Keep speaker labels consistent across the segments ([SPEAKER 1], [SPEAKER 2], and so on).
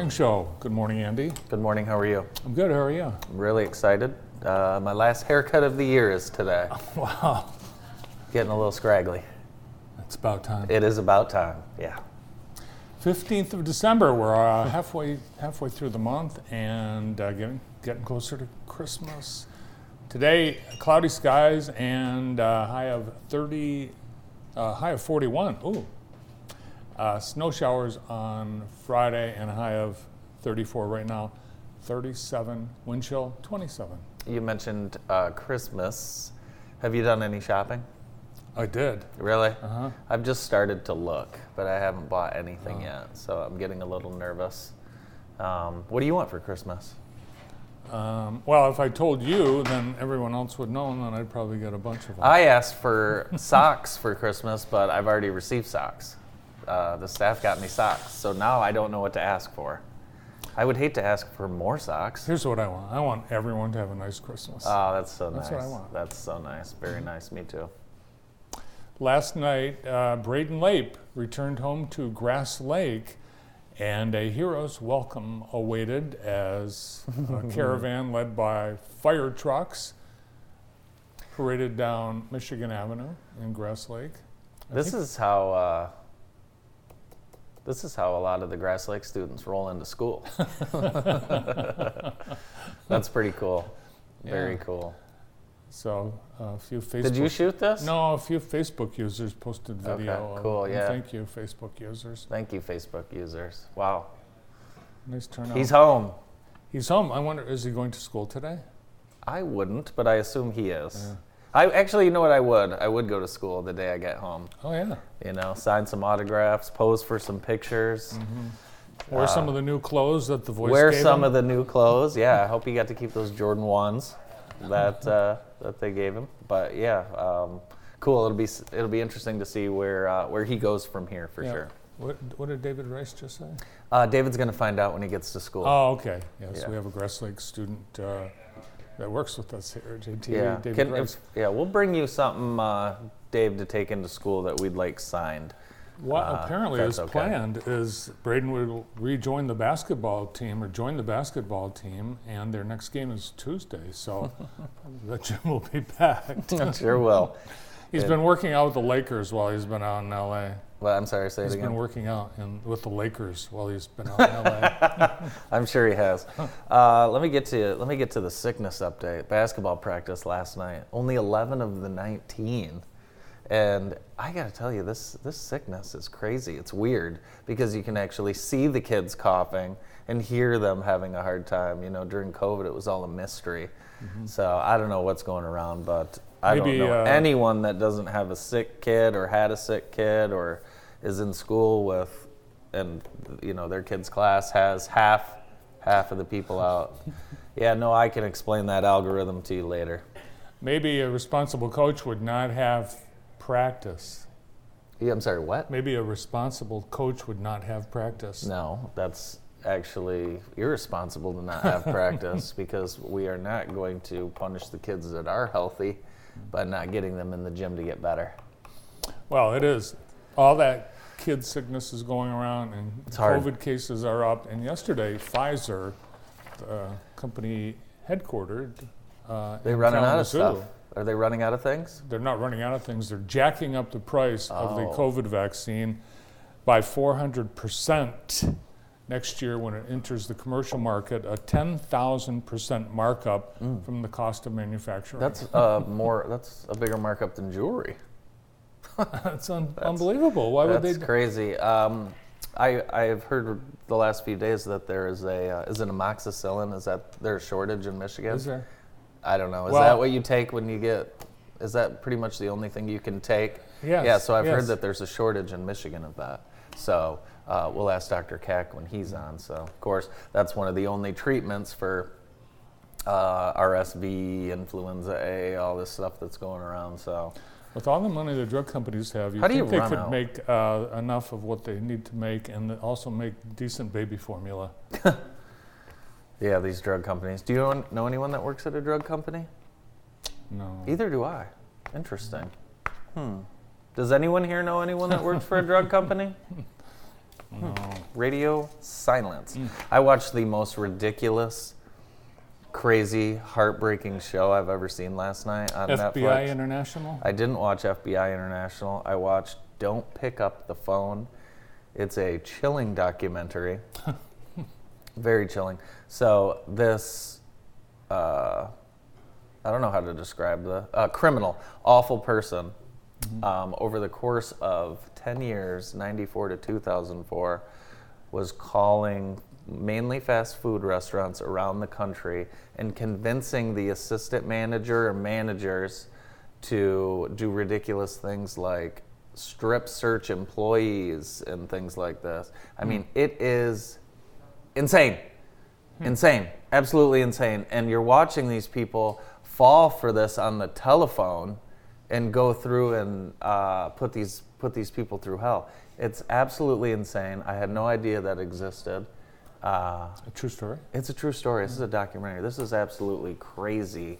[SPEAKER 1] Morning show. Good morning, Andy.
[SPEAKER 2] Good morning. How are you?
[SPEAKER 1] I'm good. How are you?
[SPEAKER 2] I'm really excited. Uh, my last haircut of the year is today.
[SPEAKER 1] Wow,
[SPEAKER 2] Getting a little scraggly.
[SPEAKER 1] it's about time.
[SPEAKER 2] It is about time. Yeah.
[SPEAKER 1] 15th of December. We're uh, halfway halfway through the month and uh, getting getting closer to Christmas. Today, cloudy skies and uh, high of 30, uh, high of 41. Ooh. Uh, snow showers on Friday and a high of 34 right now. 37 wind chill 27.
[SPEAKER 2] You mentioned uh, Christmas. Have you done any shopping?
[SPEAKER 1] I did.
[SPEAKER 2] Really?
[SPEAKER 1] Uh-huh.
[SPEAKER 2] I've just started to look, but I haven't bought anything yet, so I'm getting a little nervous. Um, what do you want for Christmas?
[SPEAKER 1] Um, well, if I told you, then everyone else would know, and then I'd probably get a bunch of them.
[SPEAKER 2] I asked for socks for Christmas, but I've already received socks. Uh, the staff got me socks, so now I don't know what to ask for. I would hate to ask for more socks.
[SPEAKER 1] Here's what I want. I want everyone to have a nice Christmas.
[SPEAKER 2] Oh, that's so nice.
[SPEAKER 1] That's what I want.
[SPEAKER 2] That's so nice. Very nice. Me too.
[SPEAKER 1] Last night, uh, Brayden Lape returned home to Grass Lake, and a hero's welcome awaited as a caravan led by fire trucks paraded down Michigan Avenue in Grass Lake. I
[SPEAKER 2] This is how. Uh, this is how a lot of the Grass Lake students roll into school. That's pretty cool. Very
[SPEAKER 1] Yeah.
[SPEAKER 2] cool.
[SPEAKER 1] so. Uh, a few Facebook.
[SPEAKER 2] Did you shoot this?
[SPEAKER 1] No, a few Facebook users posted video.
[SPEAKER 2] Okay,
[SPEAKER 1] um,
[SPEAKER 2] cool,
[SPEAKER 1] and
[SPEAKER 2] yeah.
[SPEAKER 1] Thank you, Facebook users.
[SPEAKER 2] Thank you, Facebook users. Wow.
[SPEAKER 1] Nice turnout.
[SPEAKER 2] He's home.
[SPEAKER 1] He's home. I wonder, is he going to school today?
[SPEAKER 2] I wouldn't, but I assume he is.
[SPEAKER 1] Yeah.
[SPEAKER 2] I actually, you know what? I would. I would go to school the day I get home.
[SPEAKER 1] Oh yeah.
[SPEAKER 2] You know, sign some autographs, pose for some pictures,
[SPEAKER 1] Wear some of the new clothes that the voice
[SPEAKER 2] wear some
[SPEAKER 1] him.
[SPEAKER 2] of the new clothes. Yeah, I hope he got to keep those Jordan ones that uh, that they gave him. But yeah, um, cool. It'll be it'll be interesting to see where uh, where he goes from here for
[SPEAKER 1] Yeah.
[SPEAKER 2] sure.
[SPEAKER 1] What, what did David Rice just say?
[SPEAKER 2] Uh, David's gonna find out when he gets to school.
[SPEAKER 1] Oh, okay. Yes,
[SPEAKER 2] Yeah.
[SPEAKER 1] we have a Grass Lake student uh, that works with us here, JT.
[SPEAKER 2] yeah,
[SPEAKER 1] David
[SPEAKER 2] Can- if- yeah. We'll bring you something, uh, Dave, to take into school that we'd like signed.
[SPEAKER 1] what
[SPEAKER 2] uh,
[SPEAKER 1] apparently is
[SPEAKER 2] okay.
[SPEAKER 1] planned is Brayden will rejoin the basketball team or join the basketball team, and their next game is Tuesday. So the gym will be packed.
[SPEAKER 2] Sure will.
[SPEAKER 1] He's been working out with the Lakers while he's been out in LA.
[SPEAKER 2] Well, I'm sorry. Say it
[SPEAKER 1] He's been working out in, with the Lakers while he's been out in LA.
[SPEAKER 2] I'm sure he has. Uh, let me get to let me get to the sickness update. Basketball practice last night. Only 11 of the 19, and I got to tell you, this this sickness is crazy. It's weird because you can actually see the kids coughing and hear them having a hard time. You know, during COVID, it was all a mystery. So I don't know what's going around, but I
[SPEAKER 1] Maybe,
[SPEAKER 2] don't know
[SPEAKER 1] uh,
[SPEAKER 2] anyone that doesn't have a sick kid or had a sick kid or is in school with and you know their kids class has half half of the people out yeah no i can explain that algorithm to you later
[SPEAKER 1] Maybe a responsible coach would not have practice.
[SPEAKER 2] yeah i'm sorry what
[SPEAKER 1] Maybe a responsible coach would not have practice.
[SPEAKER 2] no that's actually irresponsible to not have practice because we are not going to punish the kids that are healthy by not getting them in the gym to get better
[SPEAKER 1] Well, it is. All that kid sickness is going around, and
[SPEAKER 2] It's hard.
[SPEAKER 1] COVID cases are up. And yesterday, Pfizer, the company headquartered, uh,
[SPEAKER 2] they
[SPEAKER 1] in
[SPEAKER 2] running out of stuff are they running out of things
[SPEAKER 1] They're not running out of things. They're jacking up the price of the
[SPEAKER 2] Oh.
[SPEAKER 1] COVID vaccine by 400% next year when it enters the commercial market, a 10,000% markup from the cost of manufacturing.
[SPEAKER 2] Mm. that's uh, more that's a bigger markup than jewelry
[SPEAKER 1] That's un- unbelievable. Why would they?
[SPEAKER 2] That's crazy. Um, I I've heard the last few days that there is a uh, is it amoxicillin? Is that there a shortage in Michigan?
[SPEAKER 1] Is there?
[SPEAKER 2] I don't know. Is
[SPEAKER 1] Well-
[SPEAKER 2] that what you take when you get? Is that pretty much the only thing you can take?
[SPEAKER 1] Yes,
[SPEAKER 2] Yeah. So I've heard that there's a shortage in Michigan of that. So uh, we'll ask Dr. Kak when he's on. So of course that's one of the only treatments for uh, RSV, influenza A, all this stuff that's going around. So
[SPEAKER 1] With all the money the drug companies have, you
[SPEAKER 2] How do
[SPEAKER 1] think
[SPEAKER 2] you
[SPEAKER 1] they
[SPEAKER 2] run
[SPEAKER 1] could
[SPEAKER 2] out?
[SPEAKER 1] make uh, enough of what they need to make and also make decent baby formula?
[SPEAKER 2] yeah, these drug companies. Do you know, know anyone that works at a drug company?
[SPEAKER 1] No.
[SPEAKER 2] Either do I. Interesting. Hmm. Does anyone here know anyone that works for a drug company?
[SPEAKER 1] No.
[SPEAKER 2] Radio silence.
[SPEAKER 1] Mm.
[SPEAKER 2] I watched the most ridiculous, crazy, heartbreaking show I've ever seen last night on
[SPEAKER 1] FBI
[SPEAKER 2] Netflix.
[SPEAKER 1] International?
[SPEAKER 2] I didn't watch FBI International. I watched Don't Pick Up the Phone. It's a chilling documentary. Very chilling. So this, uh, I don't know how to describe the uh, criminal, awful person. Mm-hmm. Um, over the course of 10 years, 94 to 2004, was calling mainly fast food restaurants around the country and convincing the assistant manager or managers to do ridiculous things like strip search employees and things like this. I mean, mm-hmm. it is insane. Hmm. Insane. Absolutely insane. And you're watching these people fall for this on the telephone and go through and uh, put these put these people through hell. It's absolutely insane. I had no idea that existed. Uh,
[SPEAKER 1] A true story?
[SPEAKER 2] it's a true story. This is a documentary. This is absolutely crazy.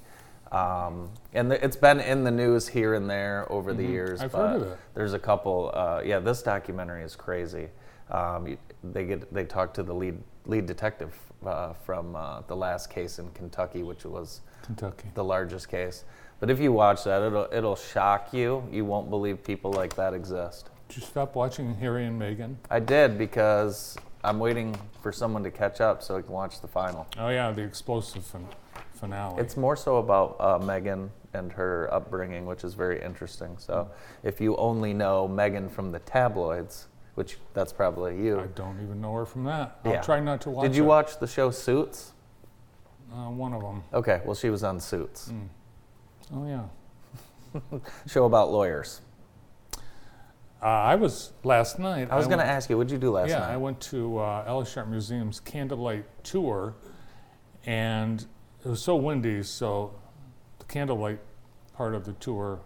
[SPEAKER 2] Um, and th- it's been in the news here and there over the years.
[SPEAKER 1] Mm-hmm. I've
[SPEAKER 2] but
[SPEAKER 1] heard of it.
[SPEAKER 2] There's a couple. Uh, yeah, this documentary is crazy. Um, they get they talk to the lead lead detective uh, from uh, the last case in Kentucky, which was
[SPEAKER 1] Kentucky.
[SPEAKER 2] the largest case. But if you watch that, it'll it'll shock you. You won't believe people like that exist.
[SPEAKER 1] Did you stop watching Harry and Meghan?
[SPEAKER 2] I did because I'm waiting for someone to catch up so I can watch the final.
[SPEAKER 1] Oh, yeah, the explosive fin- finale.
[SPEAKER 2] It's more so about uh, Megan and her upbringing, which is very interesting. So, if you only know Megan from the tabloids, which that's probably you.
[SPEAKER 1] I don't even know her from that. I'll
[SPEAKER 2] Yeah.
[SPEAKER 1] try not to watch
[SPEAKER 2] Did you
[SPEAKER 1] it.
[SPEAKER 2] watch the show Suits?
[SPEAKER 1] Uh, one of them.
[SPEAKER 2] Okay, well, she was on Suits,
[SPEAKER 1] Oh, yeah.
[SPEAKER 2] show about lawyers.
[SPEAKER 1] Uh, I was last night.
[SPEAKER 2] I was going to ask you, what'd you do last
[SPEAKER 1] yeah,
[SPEAKER 2] night?
[SPEAKER 1] Yeah, I went to uh, Ella Sharp Museum's candlelight tour, and it was so windy, so the candlelight part of the tour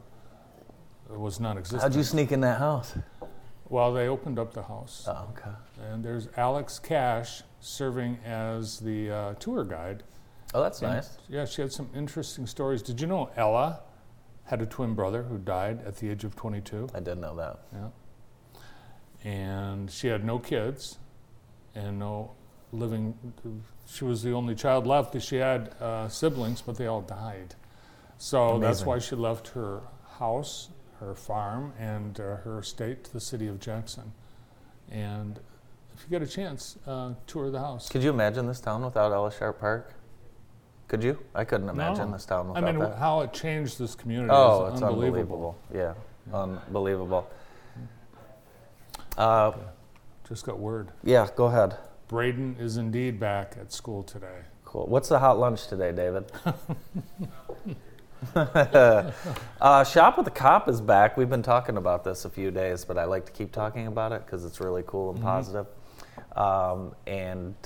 [SPEAKER 1] was non-existent.
[SPEAKER 2] How'd you sneak in that house?
[SPEAKER 1] well, they opened up the house,
[SPEAKER 2] Oh, okay.
[SPEAKER 1] and there's Alex Cash serving as the uh, tour guide.
[SPEAKER 2] Oh, that's
[SPEAKER 1] And,
[SPEAKER 2] nice.
[SPEAKER 1] Yeah, she had some interesting stories. Did you know Ella had a twin brother who died at the age of 22?
[SPEAKER 2] I didn't know that.
[SPEAKER 1] Yeah. And she had no kids and no living. She was the only child left. Because she had uh, siblings, but they all died. So that's why she left her house, her farm, and uh, her estate to the city of Jackson. And if you get a chance, uh, tour the house.
[SPEAKER 2] Could you imagine this town without Ella Sharp Park? Could you? I couldn't imagine
[SPEAKER 1] No.
[SPEAKER 2] this town without I
[SPEAKER 1] mean,
[SPEAKER 2] that.
[SPEAKER 1] how it changed this community
[SPEAKER 2] Oh,
[SPEAKER 1] is
[SPEAKER 2] it's
[SPEAKER 1] unbelievable.
[SPEAKER 2] unbelievable. Yeah, unbelievable. Uh,
[SPEAKER 1] Just got word.
[SPEAKER 2] yeah, go ahead.
[SPEAKER 1] Brayden is indeed back at school today.
[SPEAKER 2] Cool. What's the hot lunch today, David? uh, Shop with the Cop is back. We've been talking about this a few days, but I like to keep talking about it because it's really cool and positive. Um, and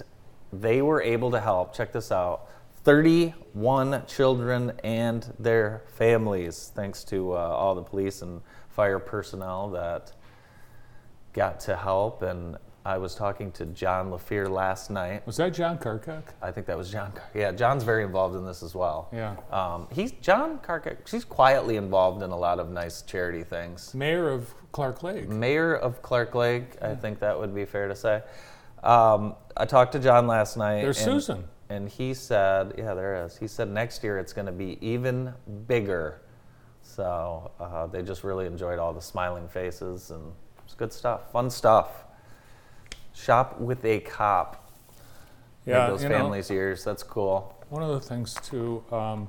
[SPEAKER 2] they were able to help. Check this out 31 children and their families, thanks to uh, all the police and fire personnel that got to help. And I was talking to John LaFear last night.
[SPEAKER 1] Was that John Karkak?
[SPEAKER 2] I think that was John. Yeah, John's very involved in this as well.
[SPEAKER 1] Yeah.
[SPEAKER 2] Um, he's John Carca. He's quietly involved in a lot of nice charity things.
[SPEAKER 1] Mayor of Clark Lake.
[SPEAKER 2] Mayor of Clark Lake, I think that would be fair to say. Um, I talked to John last night.
[SPEAKER 1] There's Susan.
[SPEAKER 2] And he said, yeah, there is. He said next year it's going to be even bigger. So uh, they just really enjoyed all the smiling faces and it's good stuff, fun stuff. Shop with a cop. Made
[SPEAKER 1] Yeah,
[SPEAKER 2] those
[SPEAKER 1] you know,
[SPEAKER 2] families years. That's cool.
[SPEAKER 1] One of the things too, um,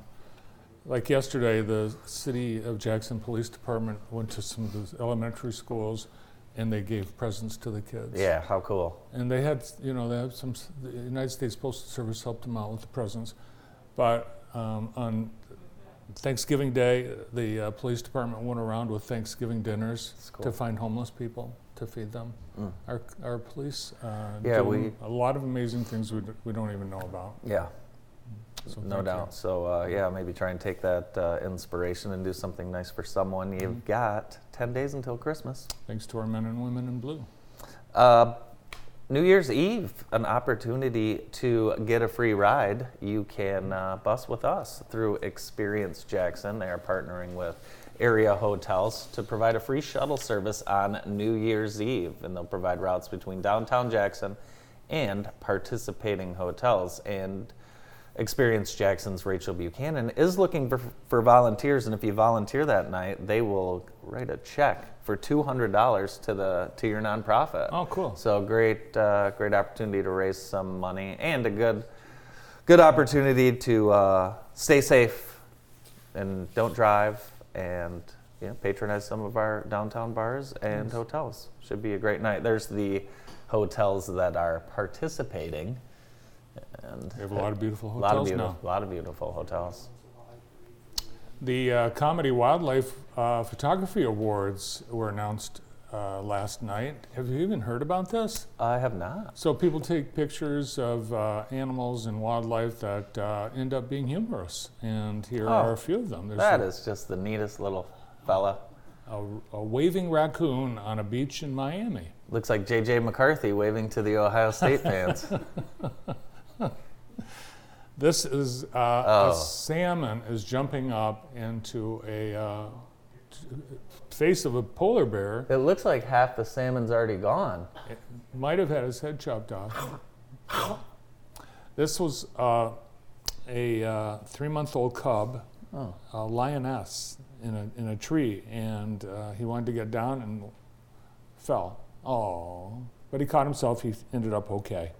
[SPEAKER 1] like yesterday, the city of Jackson Police Department went to some of those elementary schools and they gave presents to the kids.
[SPEAKER 2] Yeah, how cool.
[SPEAKER 1] And they had, you know, they had some. The United States Postal Service helped them out with the presents, but um, on Thanksgiving Day, the uh, police department went around with Thanksgiving dinners
[SPEAKER 2] cool.
[SPEAKER 1] to find homeless people to feed them.
[SPEAKER 2] Mm.
[SPEAKER 1] Our, our police uh,
[SPEAKER 2] Yeah,
[SPEAKER 1] do
[SPEAKER 2] we-
[SPEAKER 1] a lot of amazing things we, d- we don't even know about.
[SPEAKER 2] Yeah,
[SPEAKER 1] So
[SPEAKER 2] no
[SPEAKER 1] thank you.
[SPEAKER 2] doubt. So uh, yeah, maybe try and take that uh, inspiration and do something nice for someone. You've
[SPEAKER 1] Mm-hmm.
[SPEAKER 2] got ten days until Christmas.
[SPEAKER 1] Thanks to our men and women in blue.
[SPEAKER 2] Uh, New Year's Eve, an opportunity to get a free ride. You can uh, bus with us through Experience Jackson. They are partnering with area hotels to provide a free shuttle service on New Year's Eve, and they'll provide routes between downtown Jackson and participating hotels. And Experience Jackson's Rachel Buchanan is looking for, for volunteers, and if you volunteer that night, they will write a check for two hundred dollars to the to your nonprofit.
[SPEAKER 1] Oh, cool.
[SPEAKER 2] So great, uh, great opportunity to raise some money and a good, good opportunity to uh, stay safe and don't drive and you know, patronize some of our downtown bars and hotels. Should be a great night. There's the hotels that are participating, and
[SPEAKER 1] We have a lot of beautiful
[SPEAKER 2] a lot of
[SPEAKER 1] hotels
[SPEAKER 2] beautiful,
[SPEAKER 1] now.
[SPEAKER 2] lot of beautiful hotels.
[SPEAKER 1] The uh, Comedy Wildlife uh, Photography Awards were announced uh, last night. Have you even heard about this?
[SPEAKER 2] I have not.
[SPEAKER 1] So people take pictures of uh, animals and wildlife that uh, end up being humorous, and here
[SPEAKER 2] Oh,
[SPEAKER 1] are a few of them. There's
[SPEAKER 2] That
[SPEAKER 1] a,
[SPEAKER 2] is just the neatest little fella.
[SPEAKER 1] a, a waving raccoon on a beach in Miami.
[SPEAKER 2] Looks like J.J. McCarthy waving to the Ohio State fans.
[SPEAKER 1] This is uh,
[SPEAKER 2] Oh.
[SPEAKER 1] a salmon is jumping up into a uh, t- face of a polar bear.
[SPEAKER 2] It looks like half the salmon's already gone.
[SPEAKER 1] It Might have had his head chopped off. This was uh, a uh, three-month-old cub,
[SPEAKER 2] Oh.
[SPEAKER 1] a lioness, in a in a tree, and uh, he wanted to get down and fell. Oh, but he caught himself. He ended up okay.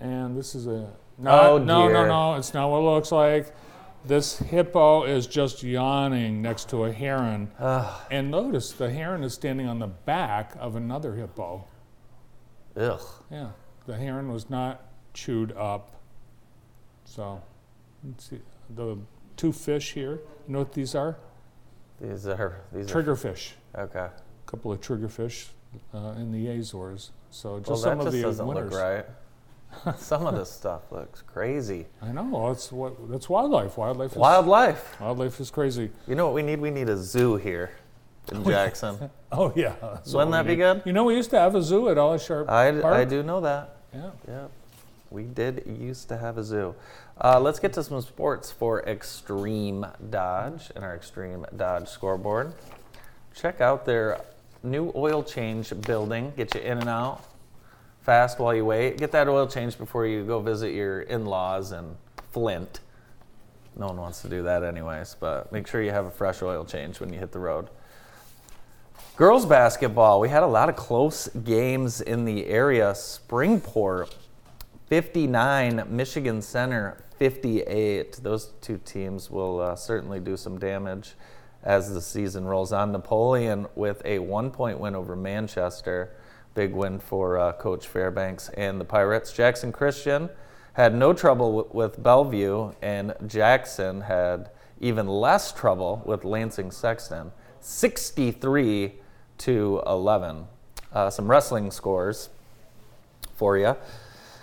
[SPEAKER 1] And this is a no,
[SPEAKER 2] Oh,
[SPEAKER 1] no, no, no. It's not what it looks like. This hippo is just yawning next to a heron.
[SPEAKER 2] Ugh.
[SPEAKER 1] And notice the heron is standing on the back of another hippo.
[SPEAKER 2] Ugh.
[SPEAKER 1] Yeah, the heron was not chewed up. So, let's see. The two fish here, you know what these are?
[SPEAKER 2] These are these
[SPEAKER 1] Trigger fish.
[SPEAKER 2] are okay.
[SPEAKER 1] A couple of triggerfish uh, in the Azores. So, just
[SPEAKER 2] Well,
[SPEAKER 1] some
[SPEAKER 2] that
[SPEAKER 1] of
[SPEAKER 2] just
[SPEAKER 1] the
[SPEAKER 2] doesn't
[SPEAKER 1] winners.
[SPEAKER 2] look right. Some of this stuff looks crazy.
[SPEAKER 1] I know. That's what. That's wildlife. Wildlife. Is,
[SPEAKER 2] Wildlife.
[SPEAKER 1] Wildlife is crazy.
[SPEAKER 2] You know what we need? We need a zoo here in Jackson.
[SPEAKER 1] Oh yeah. that's
[SPEAKER 2] Wouldn't that be good?
[SPEAKER 1] You know, we used to have a zoo at Ella Sharp
[SPEAKER 2] I,
[SPEAKER 1] Park.
[SPEAKER 2] I do know that.
[SPEAKER 1] Yeah.
[SPEAKER 2] Yeah, we did used to have a zoo. Uh, let's get to some sports for Extreme Dodge and our Extreme Dodge scoreboard. Check out their new oil change building. Get you in and out fast while you wait. Get that oil change before you go visit your in-laws in Flint. No one wants to do that anyways, but make sure you have a fresh oil change when you hit the road. Girls basketball, we had a lot of close games in the area. Springport 59, Michigan Center 58. Those two teams will uh, certainly do some damage as the season rolls on. Napoleon with a one point win over Manchester. Big win for uh, Coach Fairbanks and the Pirates. Jackson Christian had no trouble w- with Bellevue, and Jackson had even less trouble with Lansing Sexton. 63 to 11. Uh, some wrestling scores for you.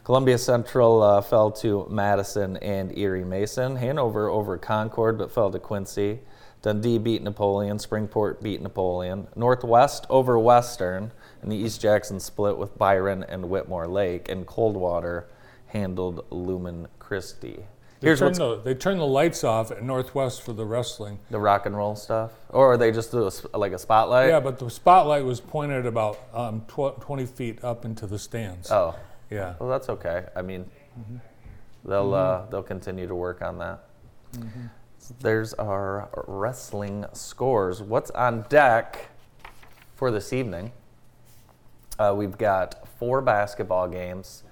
[SPEAKER 2] Columbia Central uh, fell to Madison and Erie Mason. Hanover over Concord, but fell to Quincy. Dundee beat Napoleon. Springport beat Napoleon. Northwest over Western. And the East Jackson split with Byron and Whitmore Lake. And Coldwater handled Lumen Christi.
[SPEAKER 1] They
[SPEAKER 2] Here's
[SPEAKER 1] turned, the, they turned the lights off at Northwest for the wrestling.
[SPEAKER 2] the rock and roll stuff. Or they just do a, like a spotlight?
[SPEAKER 1] Yeah, but the spotlight was pointed about um, tw- 20 feet up into the stands.
[SPEAKER 2] Oh,
[SPEAKER 1] Yeah.
[SPEAKER 2] well, that's okay. I mean, they'll uh, they'll continue to work on that. There's our wrestling scores. What's on deck for this evening? Uh, we've got four basketball games.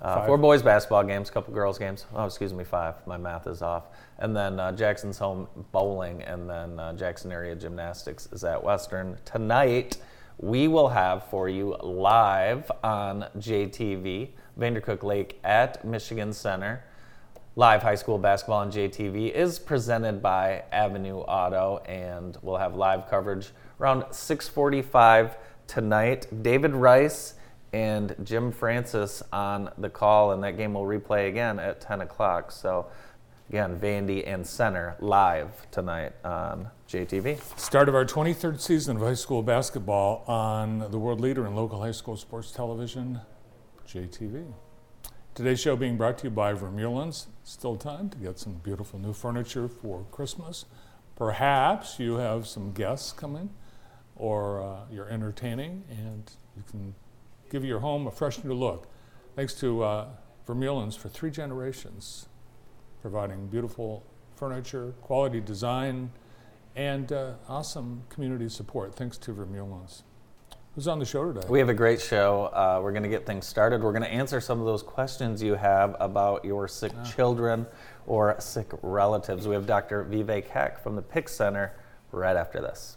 [SPEAKER 2] Uh, four boys basketball games, a couple girls games. Oh, excuse me, five. My math is off. And then uh, Jackson's home bowling, and then uh, Jackson area gymnastics is at Western tonight. We will have for you live on JTV, Vandercook Lake at Michigan Center. Live high school basketball on JTV is presented by Avenue Auto, and we'll have live coverage around 6:45 tonight. David Rice and Jim Francis on the call, and that game will replay again at 10 o'clock. So, again, Vandy and Center live tonight on JTV.
[SPEAKER 1] Start of our 23rd season of high school basketball on the world leader in local high school sports television, JTV. Today's show being brought to you by Vermeulen's. Still time to get some beautiful new furniture for Christmas. Perhaps you have some guests coming or uh, you're entertaining and you can give your home a fresh new look. Thanks to uh, Vermeulen's for three generations, providing beautiful furniture, quality design, and uh, awesome community support. Thanks to Vermeulen's. Who's on the show today?
[SPEAKER 2] We have a great show. Uh, we're going to get things started. We're going to answer some of those questions you have about your sick children or sick relatives. We have Dr. Vivek Kak from the PIC Center right after this.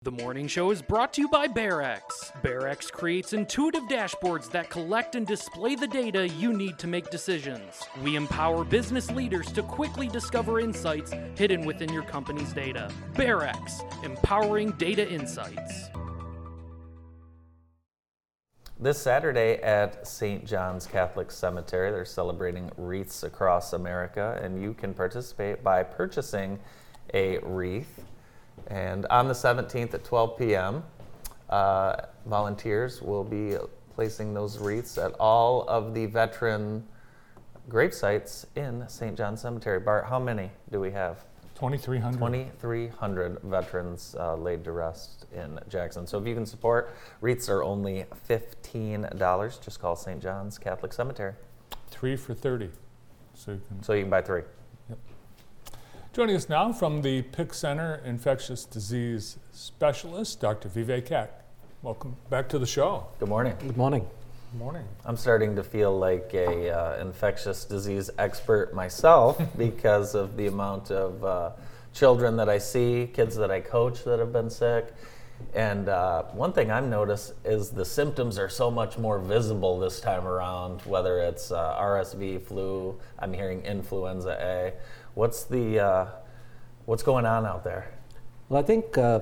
[SPEAKER 3] The morning show is brought to you by BearX. BearX creates intuitive dashboards that collect and display the data you need to make decisions. We empower business leaders to quickly discover insights hidden within your company's data. BearX, empowering data insights.
[SPEAKER 2] This Saturday at St. John's Catholic Cemetery, they're celebrating wreaths across America, and you can participate by purchasing a wreath. And on the 17th at 12 p.m., uh, volunteers will be placing those wreaths at all of the veteran grave sites in St. John's Cemetery. Bart, how many do we have?
[SPEAKER 1] 2300.
[SPEAKER 2] 2,300 veterans uh, laid to rest in Jackson. So if you can support, wreaths are only $15. Just call St. John's Catholic Cemetery.
[SPEAKER 1] Three for 30. So you can.
[SPEAKER 2] So you can buy three.
[SPEAKER 1] Joining us now from the PIC Center infectious disease specialist, Dr. Vivek Kak. Welcome back to the show.
[SPEAKER 2] Good morning.
[SPEAKER 4] Good morning.
[SPEAKER 1] Good morning.
[SPEAKER 2] I'm starting to feel like a uh, infectious disease expert myself because of the amount of uh, children that I see, kids that I coach that have been sick. And uh, one thing I've noticed is the symptoms are so much more visible this time around, whether it's uh, RSV, flu, I'm hearing influenza A. What's the uh, what's going on out there?
[SPEAKER 4] Well, I think uh,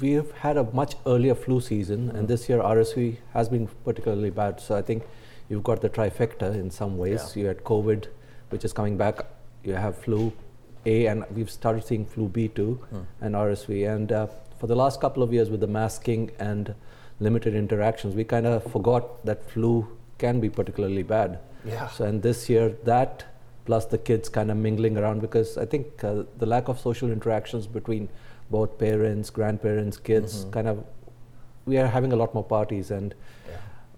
[SPEAKER 4] we've had a much earlier flu season, and this year RSV has been particularly bad. So I think you've got the trifecta in some ways.
[SPEAKER 2] Yeah.
[SPEAKER 4] You had COVID, which is coming back. You have flu A, and we've started seeing flu B too, and RSV. And uh, for the last couple of years, with the masking and limited interactions, we kind of forgot that flu can be particularly bad.
[SPEAKER 2] Yeah.
[SPEAKER 4] So and this year that plus the kids kind of mingling around because I think uh, the lack of social interactions between both parents, grandparents, kids kind of we are having a lot more parties. And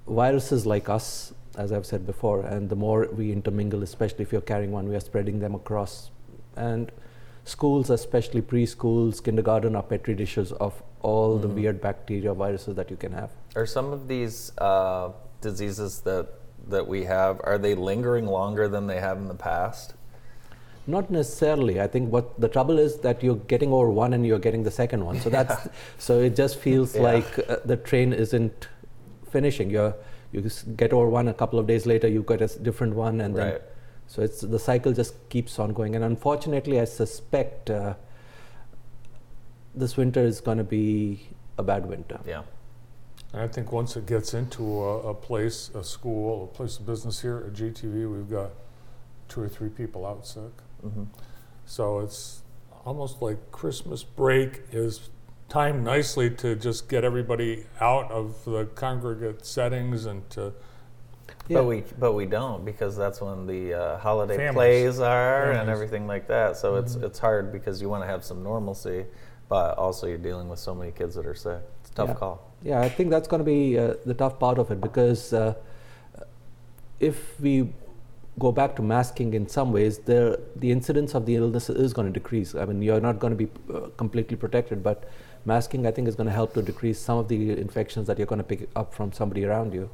[SPEAKER 4] viruses like us as I've said before and the more we intermingle especially if you're carrying one we are spreading them across. And schools especially preschools kindergarten are petri dishes of all the weird bacteria viruses that you can have.
[SPEAKER 2] Are some of these uh, diseases that that we have are they lingering longer than they have in the past?
[SPEAKER 4] Not necessarily. I think what the trouble is that you're getting over one and you're getting the second one. So that's so it just feels
[SPEAKER 2] Yeah.
[SPEAKER 4] like uh, the train isn't finishing. You're you get over one a couple of days later you get a different one and then so it's the cycle just keeps on going. And unfortunately, I suspect uh, this winter is going to be a bad winter.
[SPEAKER 2] Yeah.
[SPEAKER 1] And I think once it gets into a, a place, a school, a place of business here at JTV, we've got two or three people out sick.
[SPEAKER 2] Hmm
[SPEAKER 1] So it's almost like Christmas break is timed nicely to just get everybody out of the congregate settings and to
[SPEAKER 4] Yeah.
[SPEAKER 2] But we but we don't because that's when the uh, holiday
[SPEAKER 1] Families.
[SPEAKER 2] plays are and everything like that. So it's
[SPEAKER 4] Mm-hmm.
[SPEAKER 2] it's hard because you want to have some normalcy, but also you're dealing with so many kids that are sick. It's a tough
[SPEAKER 4] Yeah.
[SPEAKER 2] call.
[SPEAKER 4] Yeah, I think that's going to be uh, the tough part of it because uh, if we go back to masking in some ways, the the incidence of the illness is going to decrease. I mean, you're not going to be uh, completely protected, but masking I think is going to help to decrease some of the infections that you're going to pick up from somebody around you.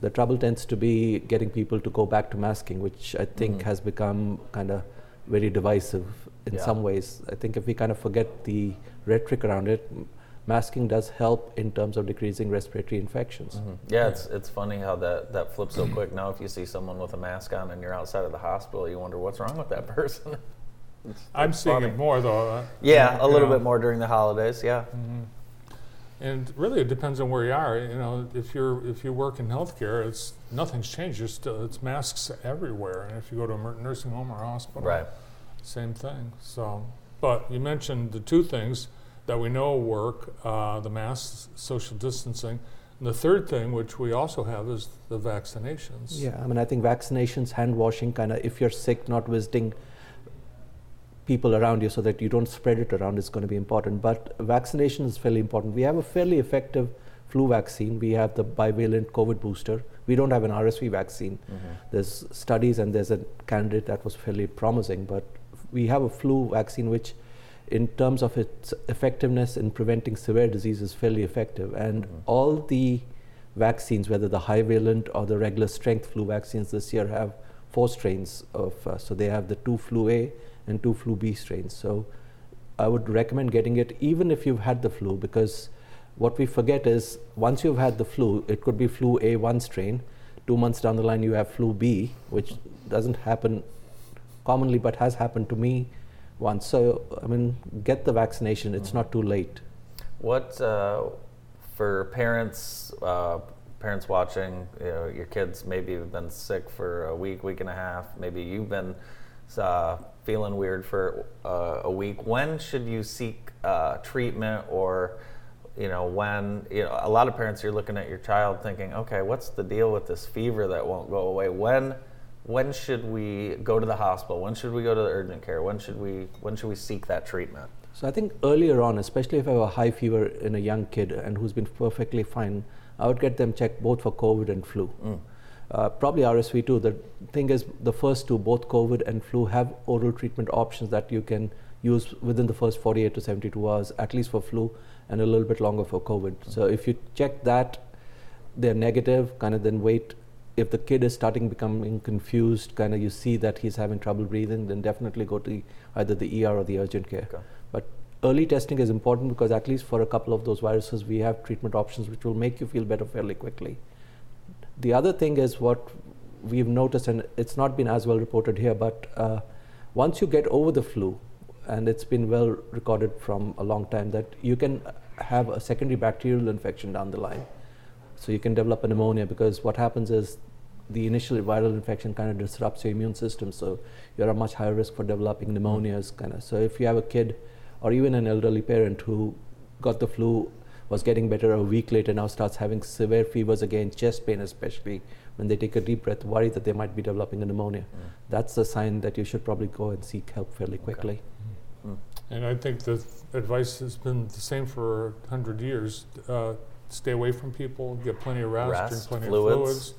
[SPEAKER 4] The trouble tends to be getting people to go back to masking, which I think
[SPEAKER 2] Mhm.
[SPEAKER 4] has become kind of very divisive in
[SPEAKER 2] Yeah.
[SPEAKER 4] some ways. I think if we kind of forget the rhetoric around it, masking does help in terms of decreasing respiratory infections.
[SPEAKER 2] Mhm. Yeah, it's it's funny how that that flips so quick. Now, if you see someone with a mask on and you're outside of the hospital, you wonder what's wrong with that person. It's-
[SPEAKER 1] I'm
[SPEAKER 2] it's
[SPEAKER 1] seeing it more though. uh,
[SPEAKER 2] Yeah, a
[SPEAKER 1] you
[SPEAKER 2] little
[SPEAKER 1] know.
[SPEAKER 2] bit more during the holidays. Yeah.
[SPEAKER 1] Mhm. And really, it depends on where you are. You know, if you're if you work in healthcare, it's nothing's changed. You're still it's masks everywhere. And if you go to a nursing home or hospital,
[SPEAKER 2] Right.
[SPEAKER 1] same thing. So, but you mentioned the two things that we know work: uh, the mass social distancing. And the third thing, which we also have, is the vaccinations.
[SPEAKER 4] Yeah, I mean, I think vaccinations, hand washing, kind of, if you're sick, not visiting people around you so that you don't spread it around is going to be important. But vaccination is fairly important. We have a fairly effective flu vaccine. We have the bivalent COVID booster. We don't have an RSV vaccine. There's studies and there's a candidate that was fairly promising, but we have a flu vaccine which, in terms of its effectiveness in preventing severe disease, is fairly effective. And
[SPEAKER 2] Mhm.
[SPEAKER 4] all the vaccines, whether the high valent or the regular strength flu vaccines this year, have four strains of. Uh, so they have the two flu A and two flu B strains. So I would recommend getting it even if you've had the flu because what we forget is once you've had the flu, it could be flu A one strain. Two months down the line, you have flu B, which doesn't happen commonly but has happened to me once. So, I mean, get the vaccination, it's not too late.
[SPEAKER 2] What uh, for parents? Uh, parents watching, you know, your kids maybe have been sick for a week, week and a half. Maybe you've been uh, feeling weird for uh, a week. When should you seek uh, treatment, or you know, when you know, a lot of parents you're looking at your child thinking, okay, what's the deal with this fever that won't go away? When when should we go to the hospital? When should we go to the urgent care? When should we when should we seek that treatment?
[SPEAKER 4] So I think earlier on, especially if I have a high fever in a young kid and who's been perfectly fine, I would get them checked both for COVID and flu.
[SPEAKER 2] Mm.
[SPEAKER 4] Uh, probably RSV too. The thing is, the first two, both COVID and flu, have oral treatment options that you can use within the first 48 to 72 hours, at least for flu, and a little bit longer for COVID. So if you check that, they're negative, kind of then wait. If the kid is starting becoming confused, kind of you see that he's having trouble breathing, then definitely go to either the ER or the urgent care.
[SPEAKER 2] Okay.
[SPEAKER 4] But early testing is important because at least for a couple of those viruses, we have treatment options which will make you feel better fairly quickly. The other thing is what we've noticed, and it's not been as well reported here, but uh, once you get over the flu, and it's been well recorded from a long time, that you can have a secondary bacterial infection down the line. So you can develop a pneumonia because what happens is the initial viral infection kind of disrupts your immune system, so you're at a much higher risk for developing pneumonias. Mm. Kind of. So if you have a kid or even an elderly parent who got the flu, was getting better a week later, now starts having severe fevers again, chest pain especially, when they take a deep breath, worry that they might be developing a pneumonia. Mm. That's a sign that you should probably go and seek help fairly quickly. Mm.
[SPEAKER 1] And I think the advice has been the same for a hundred years. Uh, stay away from people, get plenty of rest, drink plenty
[SPEAKER 2] fluids.
[SPEAKER 1] of fluids.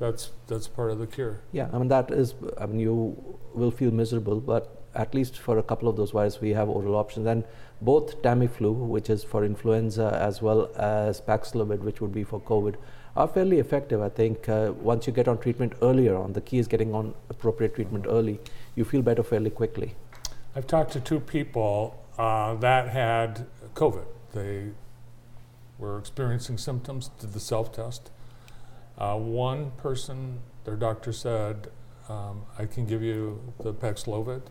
[SPEAKER 1] That's that's part of the cure.
[SPEAKER 4] Yeah, I mean that is. I mean you will feel miserable, but at least for a couple of those viruses, we have oral options. And both Tamiflu, which is for influenza, as well as Paxlovid, which would be for COVID, are fairly effective. I think uh, once you get on treatment earlier on, the key is getting on appropriate treatment early. You feel better fairly quickly.
[SPEAKER 1] I've talked to two people uh, that had COVID. They were experiencing symptoms, did the self test. Uh, one person, their doctor said, um, I can give you the Paxlovid.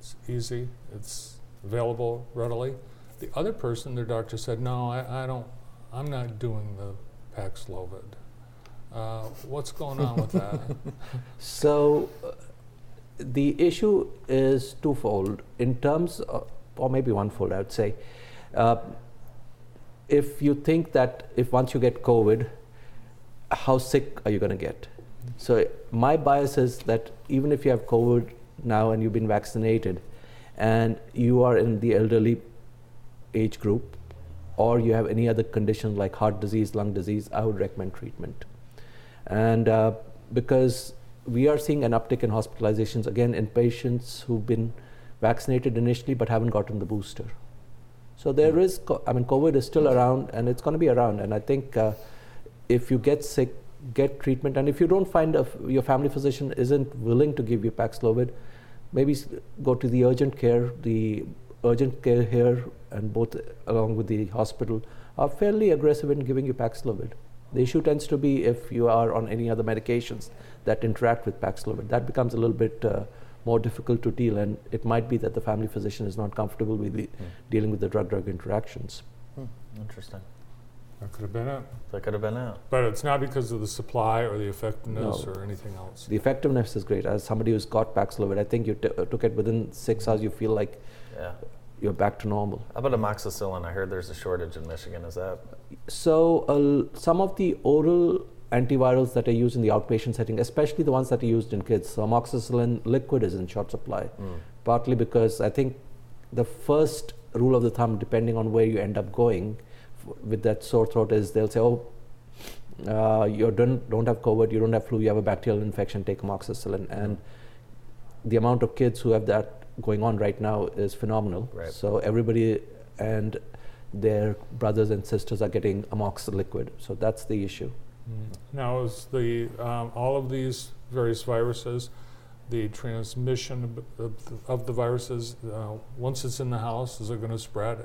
[SPEAKER 1] It's easy, it's available readily. The other person, their doctor said, No, I, I don't, I'm not doing the Paxlovid. Uh, what's going on with that?
[SPEAKER 4] So uh, the issue is twofold in terms, of, or maybe onefold, I would say. Uh, if you think that if once you get COVID, how sick are you going to get? So my bias is that even if you have COVID now and you've been vaccinated, and you are in the elderly age group, or you have any other condition like heart disease, lung disease, I would recommend treatment. And uh, because we are seeing an uptick in hospitalizations again in patients who've been vaccinated initially but haven't gotten the booster. So there is, co- I mean, COVID is still around and it's going to be around. And I think uh, if you get sick, get treatment. And if you don't find a your family physician isn't willing to give you Paxlovid, maybe go to the urgent care. The urgent care here and both along with the hospital are fairly aggressive in giving you Paxlovid. The issue tends to be if you are on any other medications that interact with Paxlovid. That becomes a little bit uh, more difficult to deal, and it might be that the family physician is not comfortable with the, mm. dealing with the drug-drug interactions.
[SPEAKER 2] Hmm. Interesting.
[SPEAKER 1] That could have been it.
[SPEAKER 2] That could have been it.
[SPEAKER 1] But it's not because of the supply or the effectiveness no. or anything else.
[SPEAKER 4] The effectiveness is great. As somebody who's got Paxlovid, I think you t- uh, took it within six hours. You feel like yeah. you're back to normal.
[SPEAKER 2] How about amoxicillin? I heard there's a shortage in Michigan. Is that?
[SPEAKER 4] So uh, some of the oral antivirals that are used in the outpatient setting, especially the ones that are used in kids, so amoxicillin liquid is in short supply. Mm. Partly because I think the first rule of the thumb, depending on where you end up going with that sore throat is they'll say, oh, uh, you don't, don't have COVID, you don't have flu, you have a bacterial infection, take amoxicillin. And the amount of kids who have that going on right now is phenomenal. Right. So everybody and their brothers and sisters are getting amox liquid. So that's the issue.
[SPEAKER 1] Mm. Now, is the um, all of these various viruses the transmission of, of the viruses uh, once it's in the house is it going to spread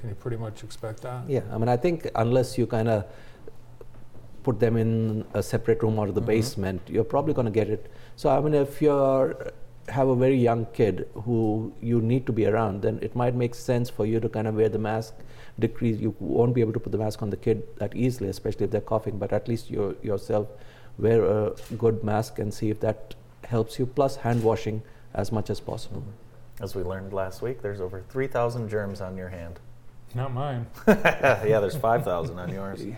[SPEAKER 1] can you pretty much expect that?
[SPEAKER 4] Yeah i mean i think unless you kind of put them in a separate room or the mm-hmm. basement you're probably going to get it. So i mean if you're have a very young kid who you need to be around then it might make sense for you to kind of wear the mask decrease you won't be able to put the mask on the kid that easily especially if they're coughing but at least you yourself wear a good mask and see if that helps you, plus hand washing as much as possible.
[SPEAKER 2] As we learned last week, there's over 3,000 germs on your hand.
[SPEAKER 1] Not mine.
[SPEAKER 2] yeah, there's 5,000 on yours.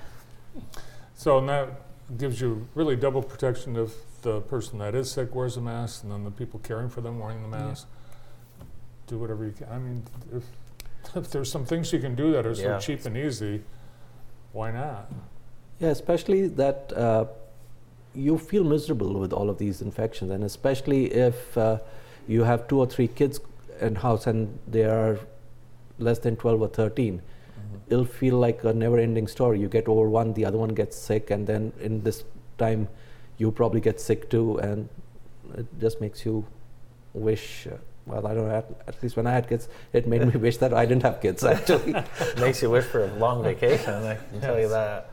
[SPEAKER 1] So and that gives you really double protection if the person that is sick wears a mask, and then the people caring for them wearing the mask. Yeah. Do whatever you can. I mean, if, if there's some things you can do that are yeah. so cheap and easy, why not?
[SPEAKER 4] Yeah, especially that uh, you feel miserable with all of these infections, and especially if uh, you have two or three kids in house and they are less than 12 or 13 mm-hmm. it'll feel like a never ending story you get over one the other one gets sick and then in this time you probably get sick too and it just makes you wish uh, well, I don't know. At, at, least when I had kids, it made me wish that I didn't have kids. Actually,
[SPEAKER 2] makes you wish for a long vacation. I can yes. tell you that.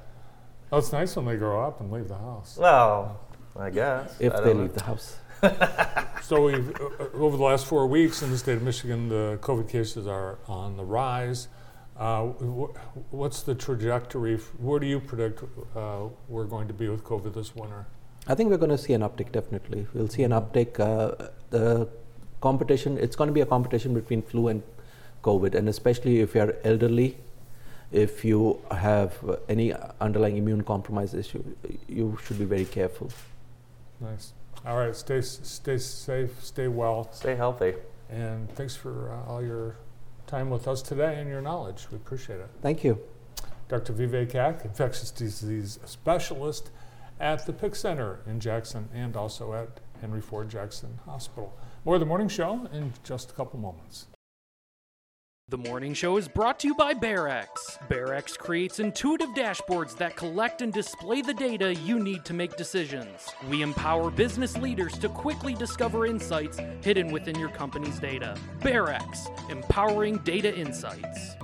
[SPEAKER 1] Oh, it's nice when they grow up and leave the house.
[SPEAKER 2] Well, I guess.
[SPEAKER 4] If
[SPEAKER 2] I
[SPEAKER 4] they leave the house.
[SPEAKER 1] so we've, uh, uh, over the last four weeks in the state of Michigan, the COVID cases are on the rise. Uh, wh- what's the trajectory? F- where do you predict uh, we're going to be with COVID this winter?
[SPEAKER 4] I think we're going to see an uptick, definitely. We'll see an uptick. Uh, the competition, it's going to be a competition between flu and COVID, and especially if you're elderly if you have any underlying immune compromise issue, you should be very careful.
[SPEAKER 1] Nice. All right. Stay stay safe. Stay well.
[SPEAKER 2] Stay healthy.
[SPEAKER 1] And thanks for uh, all your time with us today and your knowledge. We appreciate it.
[SPEAKER 4] Thank you.
[SPEAKER 1] Dr. Vivek Kak, infectious disease specialist at the PIC Center in Jackson and also at Henry Ford Jackson Hospital. More of the morning show in just a couple moments.
[SPEAKER 3] The morning show is brought to you by BearX. BearX creates intuitive dashboards that collect and display the data you need to make decisions. We empower business leaders to quickly discover insights hidden within your company's data. BearX, empowering data insights.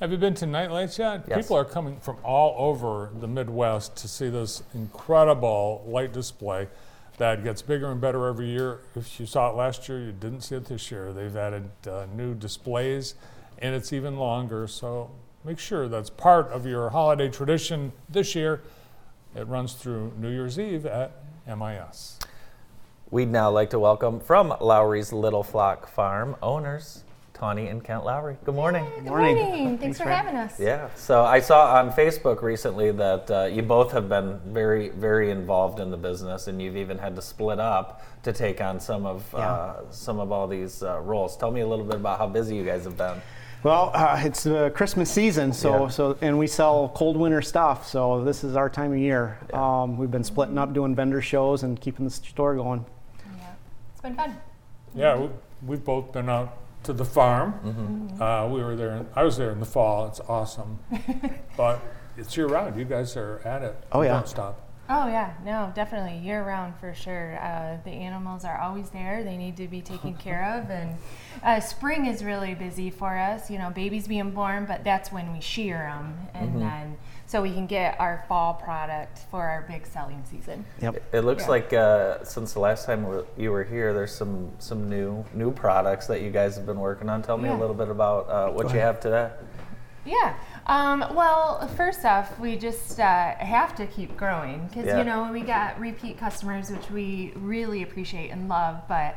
[SPEAKER 1] Have you been to Nightlights yet?
[SPEAKER 2] Yes.
[SPEAKER 1] People are coming from all over the Midwest to see this incredible light display that gets bigger and better every year. If you saw it last year, you didn't see it this year. They've added uh, new displays, and it's even longer. So make sure that's part of your holiday tradition this year. It runs through New Year's Eve at MIS.
[SPEAKER 2] We'd now like to welcome from Lowry's Little Flock Farm owners Tawny and Kent Lowry. Good morning.
[SPEAKER 5] Good morning. morning. Thanks, Thanks for, for having us.
[SPEAKER 2] Yeah. So I saw on Facebook recently that uh, you both have been very, very involved in the business, and you've even had to split up to take on some of yeah. uh, some of all these uh, roles. Tell me a little bit about how busy you guys have been.
[SPEAKER 6] Well, uh, it's the Christmas season, so yeah. so and we sell cold winter stuff, so this is our time of year. Yeah. Um, we've been splitting up, doing vendor shows, and keeping the store going.
[SPEAKER 5] Yeah, it's been fun.
[SPEAKER 1] Yeah, we've both been out to the farm. Mm-hmm. Uh, we were there. In, I was there in the fall. It's awesome, but it's year round. You guys are at it.
[SPEAKER 6] Oh, yeah.
[SPEAKER 1] Don't stop.
[SPEAKER 5] Oh yeah, no, definitely year round for sure. Uh, the animals are always there; they need to be taken care of, and uh, spring is really busy for us. You know, babies being born, but that's when we shear them, and then so we can get our fall product for our big selling season.
[SPEAKER 6] Yep.
[SPEAKER 2] It looks
[SPEAKER 5] Yeah.
[SPEAKER 2] like uh, since the last time you were here, there's some some new new products that you guys have been working on. Tell me a little bit about uh, what you have today.
[SPEAKER 5] Yeah. Um, well, first off, we just uh, have to keep growing because
[SPEAKER 2] Yeah.
[SPEAKER 5] you know we got repeat customers, which we really appreciate and love, but.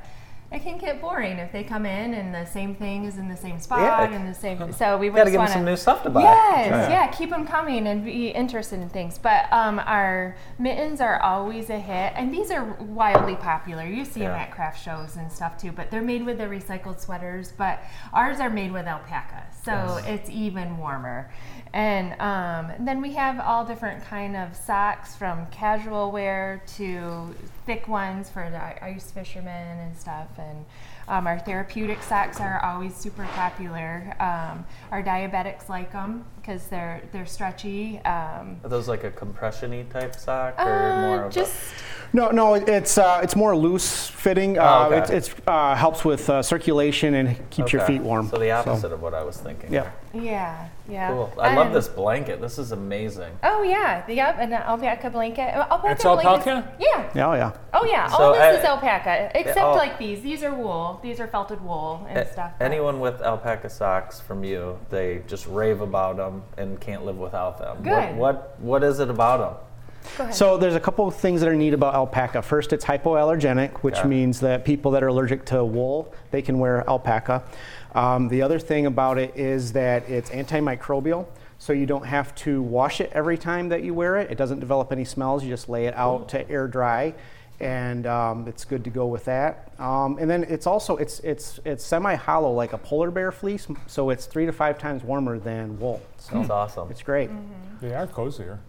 [SPEAKER 5] It can get boring if they come in and the same thing is in the same spot
[SPEAKER 2] Yeah.
[SPEAKER 5] and the same. So we
[SPEAKER 2] Got to
[SPEAKER 5] just
[SPEAKER 2] give them
[SPEAKER 5] want
[SPEAKER 2] some new stuff to buy.
[SPEAKER 5] Yes, yeah. keep them coming and be interested in things. But um, our mittens are always a hit, and these are wildly popular. You see them at craft shows and stuff too. But they're made with the recycled sweaters, but ours are made with alpaca, so it's even warmer. And um, then we have all different kind of socks, from casual wear to thick ones for the ice fishermen and stuff. And um, our therapeutic socks are always super popular. Um, our diabetics like them because they're they're stretchy. Um,
[SPEAKER 2] Are those like a compression-y type sock or
[SPEAKER 5] uh,
[SPEAKER 2] more of
[SPEAKER 5] just
[SPEAKER 6] No, no, it's uh, it's more loose fitting.
[SPEAKER 2] Oh,
[SPEAKER 6] Uh,
[SPEAKER 2] okay.
[SPEAKER 6] It's, it's uh, helps with uh, circulation and
[SPEAKER 2] a,
[SPEAKER 6] keeps your feet warm.
[SPEAKER 2] So the opposite of what I was thinking.
[SPEAKER 6] Yeah.
[SPEAKER 2] there.
[SPEAKER 5] yeah, yeah.
[SPEAKER 2] Cool. I love this blanket. This is amazing.
[SPEAKER 5] Oh yeah, yep, an alpaca blanket. Uh, Alpaca
[SPEAKER 1] It's
[SPEAKER 5] blankets-
[SPEAKER 1] alpaca?
[SPEAKER 5] Yeah.
[SPEAKER 6] Yeah, oh, yeah.
[SPEAKER 5] Oh yeah.
[SPEAKER 2] So
[SPEAKER 5] All this
[SPEAKER 2] I-
[SPEAKER 5] is alpaca, except
[SPEAKER 2] all-
[SPEAKER 5] like these. These are wool. These are felted wool and
[SPEAKER 2] A-
[SPEAKER 5] stuff.
[SPEAKER 2] Anyone with alpaca socks from you, they just rave about them and can't live without them. What,
[SPEAKER 5] Good.
[SPEAKER 2] what what is it about them?
[SPEAKER 5] Go ahead.
[SPEAKER 6] So there's a couple of things that are neat about alpaca. First, it's hypoallergenic, which
[SPEAKER 2] Okay.
[SPEAKER 6] means that people that are allergic to wool, they can wear alpaca. Um, the other thing about it is that it's antimicrobial, so you don't have to wash it every time that you wear it. It doesn't develop any smells. You just lay it out to air dry, and um, it's good to go with that. Um, and then it's also it's it's it's semi-hollow like a polar bear fleece, so it's three to five times warmer than wool. So
[SPEAKER 2] That's awesome.
[SPEAKER 6] it's great.
[SPEAKER 1] They are cozier.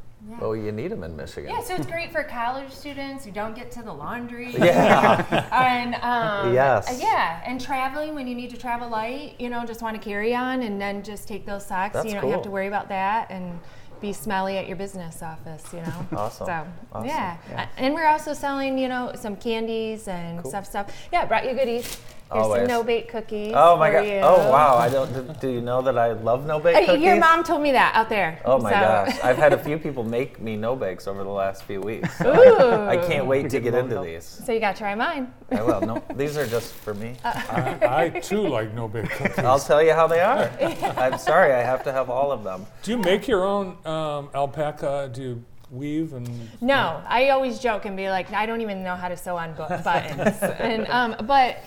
[SPEAKER 2] Oh, you need them in Michigan.
[SPEAKER 5] yeah, so it's great for college students who don't get to the laundry.
[SPEAKER 2] Yeah.
[SPEAKER 5] and um,
[SPEAKER 2] Yes.
[SPEAKER 5] uh, yeah, and traveling when you need to travel light, you know, just want to carry on and then just take those socks.
[SPEAKER 2] That's
[SPEAKER 5] you don't
[SPEAKER 2] cool.
[SPEAKER 5] have to worry about that and be smelly at your business office, you know.
[SPEAKER 2] Awesome.
[SPEAKER 5] So
[SPEAKER 2] Awesome.
[SPEAKER 5] yeah. Uh, and we're also selling, you know, some candies and
[SPEAKER 2] Cool.
[SPEAKER 5] stuff. Stuff. Yeah, brought you goodies. Here's
[SPEAKER 2] Always.
[SPEAKER 5] some no bake cookies.
[SPEAKER 2] Oh my
[SPEAKER 5] for
[SPEAKER 2] god.
[SPEAKER 5] You.
[SPEAKER 2] Oh wow. I don't. Do, do you know that I love no bake
[SPEAKER 5] Uh,
[SPEAKER 2] cookies?
[SPEAKER 5] Your mom told me that out there.
[SPEAKER 2] Oh my
[SPEAKER 5] so.
[SPEAKER 2] gosh. I've had a few people make me no bakes over the last few weeks. so
[SPEAKER 5] Ooh.
[SPEAKER 2] I can't wait to get into these.
[SPEAKER 5] So you got to try mine.
[SPEAKER 2] I will. No, these are just for me.
[SPEAKER 1] I, I too like no bake cookies.
[SPEAKER 2] I'll tell you how they are. I'm sorry. I have to have all of them.
[SPEAKER 1] Do you make your own um, alpaca? Do you weave and?
[SPEAKER 5] No, I always joke and be like, I don't even know how to sew on buttons. and um, but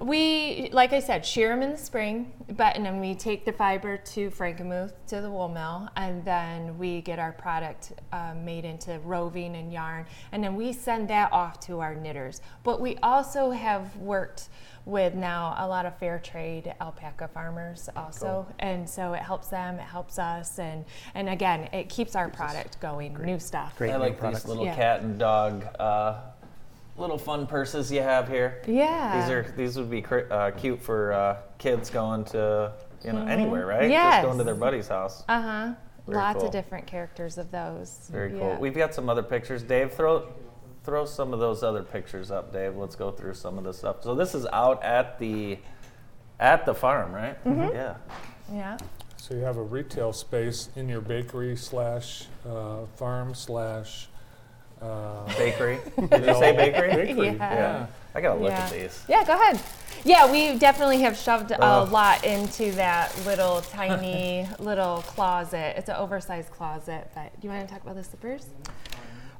[SPEAKER 5] we, like I said, shear them in the spring, but and then we take the fiber to Frankenmuth to the wool mill, and then we get our product um, made into roving and yarn, and then we send that off to our knitters. But we also have worked with now a lot of fair trade alpaca farmers also and so it helps them it helps us and and again it keeps our product going new stuff
[SPEAKER 6] Great
[SPEAKER 2] I
[SPEAKER 6] new
[SPEAKER 2] like
[SPEAKER 6] products.
[SPEAKER 2] these little
[SPEAKER 5] Yeah.
[SPEAKER 2] cat and dog, uh, little fun purses you have here.
[SPEAKER 5] yeah
[SPEAKER 2] These are these would be cr- uh, cute for uh, kids going to you know anywhere, right?
[SPEAKER 5] Mm-hmm. Yes.
[SPEAKER 2] Just going to their buddy's house.
[SPEAKER 5] Uh-huh. Lots
[SPEAKER 2] cool.
[SPEAKER 5] of different characters of those.
[SPEAKER 2] Very
[SPEAKER 5] Yeah.
[SPEAKER 2] cool. We've got some other pictures. Dave, throw throw some of those other pictures up, Dave. Let's go through some of this stuff. So this is out at the at the farm, right?
[SPEAKER 5] Mm-hmm.
[SPEAKER 2] Yeah.
[SPEAKER 5] Yeah.
[SPEAKER 1] So you have a retail space in your bakery slash uh, farm slash. Uh,
[SPEAKER 2] Bakery. Did you say bakery?
[SPEAKER 1] Bakery.
[SPEAKER 5] Yeah.
[SPEAKER 2] Yeah. I gotta look at these.
[SPEAKER 5] Yeah, go ahead. Yeah, we definitely have shoved a lot into that little tiny little closet. It's an oversized closet, but do you want to talk about the slippers?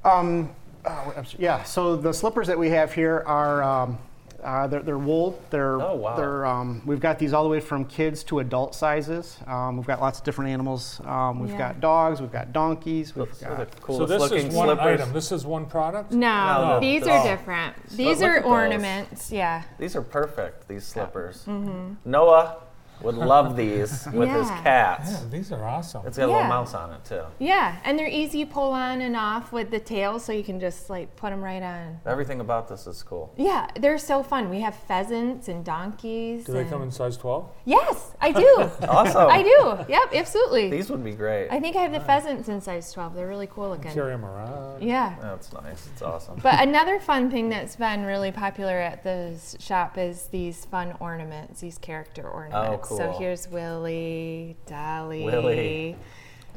[SPEAKER 6] Um, oh, yeah, so the slippers that we have here are um, uh, they're, they're wool. They're,
[SPEAKER 2] Oh, wow.
[SPEAKER 6] they're um, we've got these all the way from kids to adult sizes. Um, we've got lots of different animals. Um, we've
[SPEAKER 5] Yeah.
[SPEAKER 6] got dogs. We've got donkeys. We've
[SPEAKER 2] Those are the
[SPEAKER 6] got
[SPEAKER 1] so this
[SPEAKER 2] looking
[SPEAKER 1] is one
[SPEAKER 2] slippers.
[SPEAKER 1] item. This is one product.
[SPEAKER 5] No,
[SPEAKER 2] No,
[SPEAKER 5] these
[SPEAKER 2] the-
[SPEAKER 5] are
[SPEAKER 2] oh.
[SPEAKER 5] different. These
[SPEAKER 2] look
[SPEAKER 5] are
[SPEAKER 2] at those.
[SPEAKER 5] ornaments. Yeah.
[SPEAKER 2] These are perfect. These slippers.
[SPEAKER 5] Mm-hmm.
[SPEAKER 2] Noah, would love these with his
[SPEAKER 5] Yeah.
[SPEAKER 2] cats.
[SPEAKER 1] Yeah, these are awesome.
[SPEAKER 2] It's got a
[SPEAKER 5] Yeah.
[SPEAKER 2] little mouse on it too.
[SPEAKER 5] Yeah, and they're easy to pull on and off with the tail, so you can just like put them right on.
[SPEAKER 2] Everything about this is cool.
[SPEAKER 5] Yeah, they're so fun. We have pheasants and donkeys.
[SPEAKER 1] Do they
[SPEAKER 5] and-
[SPEAKER 1] come in size 12?
[SPEAKER 5] Yes, I do.
[SPEAKER 2] Awesome.
[SPEAKER 5] I do. Yep, absolutely.
[SPEAKER 2] These would be great.
[SPEAKER 5] I think I have the pheasants in size 12. They're really cool looking.
[SPEAKER 1] Carry them around.
[SPEAKER 5] Yeah.
[SPEAKER 2] That's nice. It's awesome.
[SPEAKER 5] But another fun thing that's been really popular at the s- shop is these fun ornaments, these character ornaments. Oh,
[SPEAKER 2] So
[SPEAKER 5] here's Willie, Dolly.
[SPEAKER 2] Willie.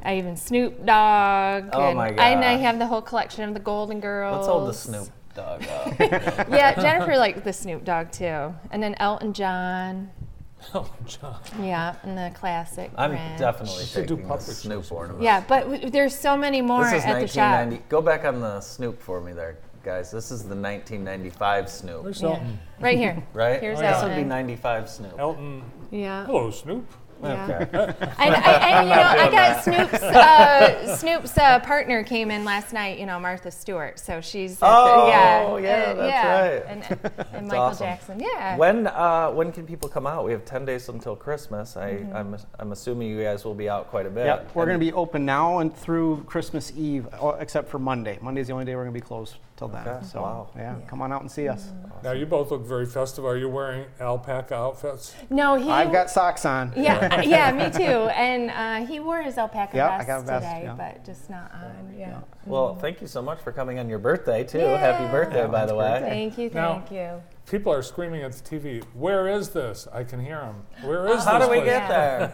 [SPEAKER 5] I even Snoop Dogg.
[SPEAKER 2] Oh
[SPEAKER 5] and,
[SPEAKER 2] my
[SPEAKER 5] And I have the whole collection of the Golden Girls.
[SPEAKER 2] Let's hold the Snoop Dogg up.
[SPEAKER 5] Yeah, Jennifer liked the Snoop Dogg too. And then Elton John.
[SPEAKER 1] Oh, John.
[SPEAKER 5] Yeah, and the classic.
[SPEAKER 2] I'm
[SPEAKER 5] Grinch.
[SPEAKER 2] definitely
[SPEAKER 1] Should do
[SPEAKER 2] taking the
[SPEAKER 1] puppet
[SPEAKER 2] Snoop
[SPEAKER 1] shows.
[SPEAKER 2] ornament.
[SPEAKER 5] Yeah, but w- there's so many more
[SPEAKER 2] This is
[SPEAKER 5] at the shop.
[SPEAKER 2] 1990. Go back on the Snoop for me there, guys. This is the 1995 Snoop,
[SPEAKER 1] Where's
[SPEAKER 5] Yeah.
[SPEAKER 1] Elton?
[SPEAKER 5] Right here.
[SPEAKER 2] right?
[SPEAKER 5] Here's
[SPEAKER 2] this would be
[SPEAKER 5] Elton.
[SPEAKER 2] 95 Snoop.
[SPEAKER 1] Elton.
[SPEAKER 5] Yeah.
[SPEAKER 1] Hello, Snoop.
[SPEAKER 5] Yeah.
[SPEAKER 2] Okay.
[SPEAKER 5] And, I, and you know, I got Snoop's uh, Snoop's uh, partner came in last night. You know, Martha Stewart. So she's at the-
[SPEAKER 2] Oh,
[SPEAKER 5] yeah,
[SPEAKER 2] yeah,
[SPEAKER 5] uh,
[SPEAKER 2] that's
[SPEAKER 5] yeah.
[SPEAKER 2] right.
[SPEAKER 5] And, and Michael
[SPEAKER 2] awesome.
[SPEAKER 5] Jackson. Yeah.
[SPEAKER 2] When uh, when can people come out? We have 10 days until Christmas. I,
[SPEAKER 5] Mm-hmm.
[SPEAKER 2] I'm, I'm assuming you guys will be out quite a bit.
[SPEAKER 6] Yep, we're going to be open now and through Christmas Eve, uh, except for Monday. Monday's the only day we're going to be closed till then.
[SPEAKER 2] Okay,
[SPEAKER 6] So,
[SPEAKER 2] wow.
[SPEAKER 6] yeah, come on out and see us.
[SPEAKER 1] Now, you both look very festive. Are you wearing alpaca outfits?
[SPEAKER 5] no, he.
[SPEAKER 6] I've got socks on.
[SPEAKER 5] Yeah, yeah, me too. And uh, he wore his alpaca
[SPEAKER 6] Yep, I
[SPEAKER 5] vest
[SPEAKER 6] got a vest,
[SPEAKER 5] today,
[SPEAKER 6] yeah.
[SPEAKER 5] but just not on. Yeah.
[SPEAKER 2] Well, thank you so much for coming on your birthday, too. Happy birthday,
[SPEAKER 6] Yeah,
[SPEAKER 2] by the way.
[SPEAKER 6] birthday.
[SPEAKER 5] Thank you,
[SPEAKER 1] Now-
[SPEAKER 5] thank you.
[SPEAKER 1] People are screaming at the TV. Where is this? I can hear them. Where is
[SPEAKER 2] How
[SPEAKER 1] this?
[SPEAKER 2] How do we
[SPEAKER 1] place?
[SPEAKER 2] get there?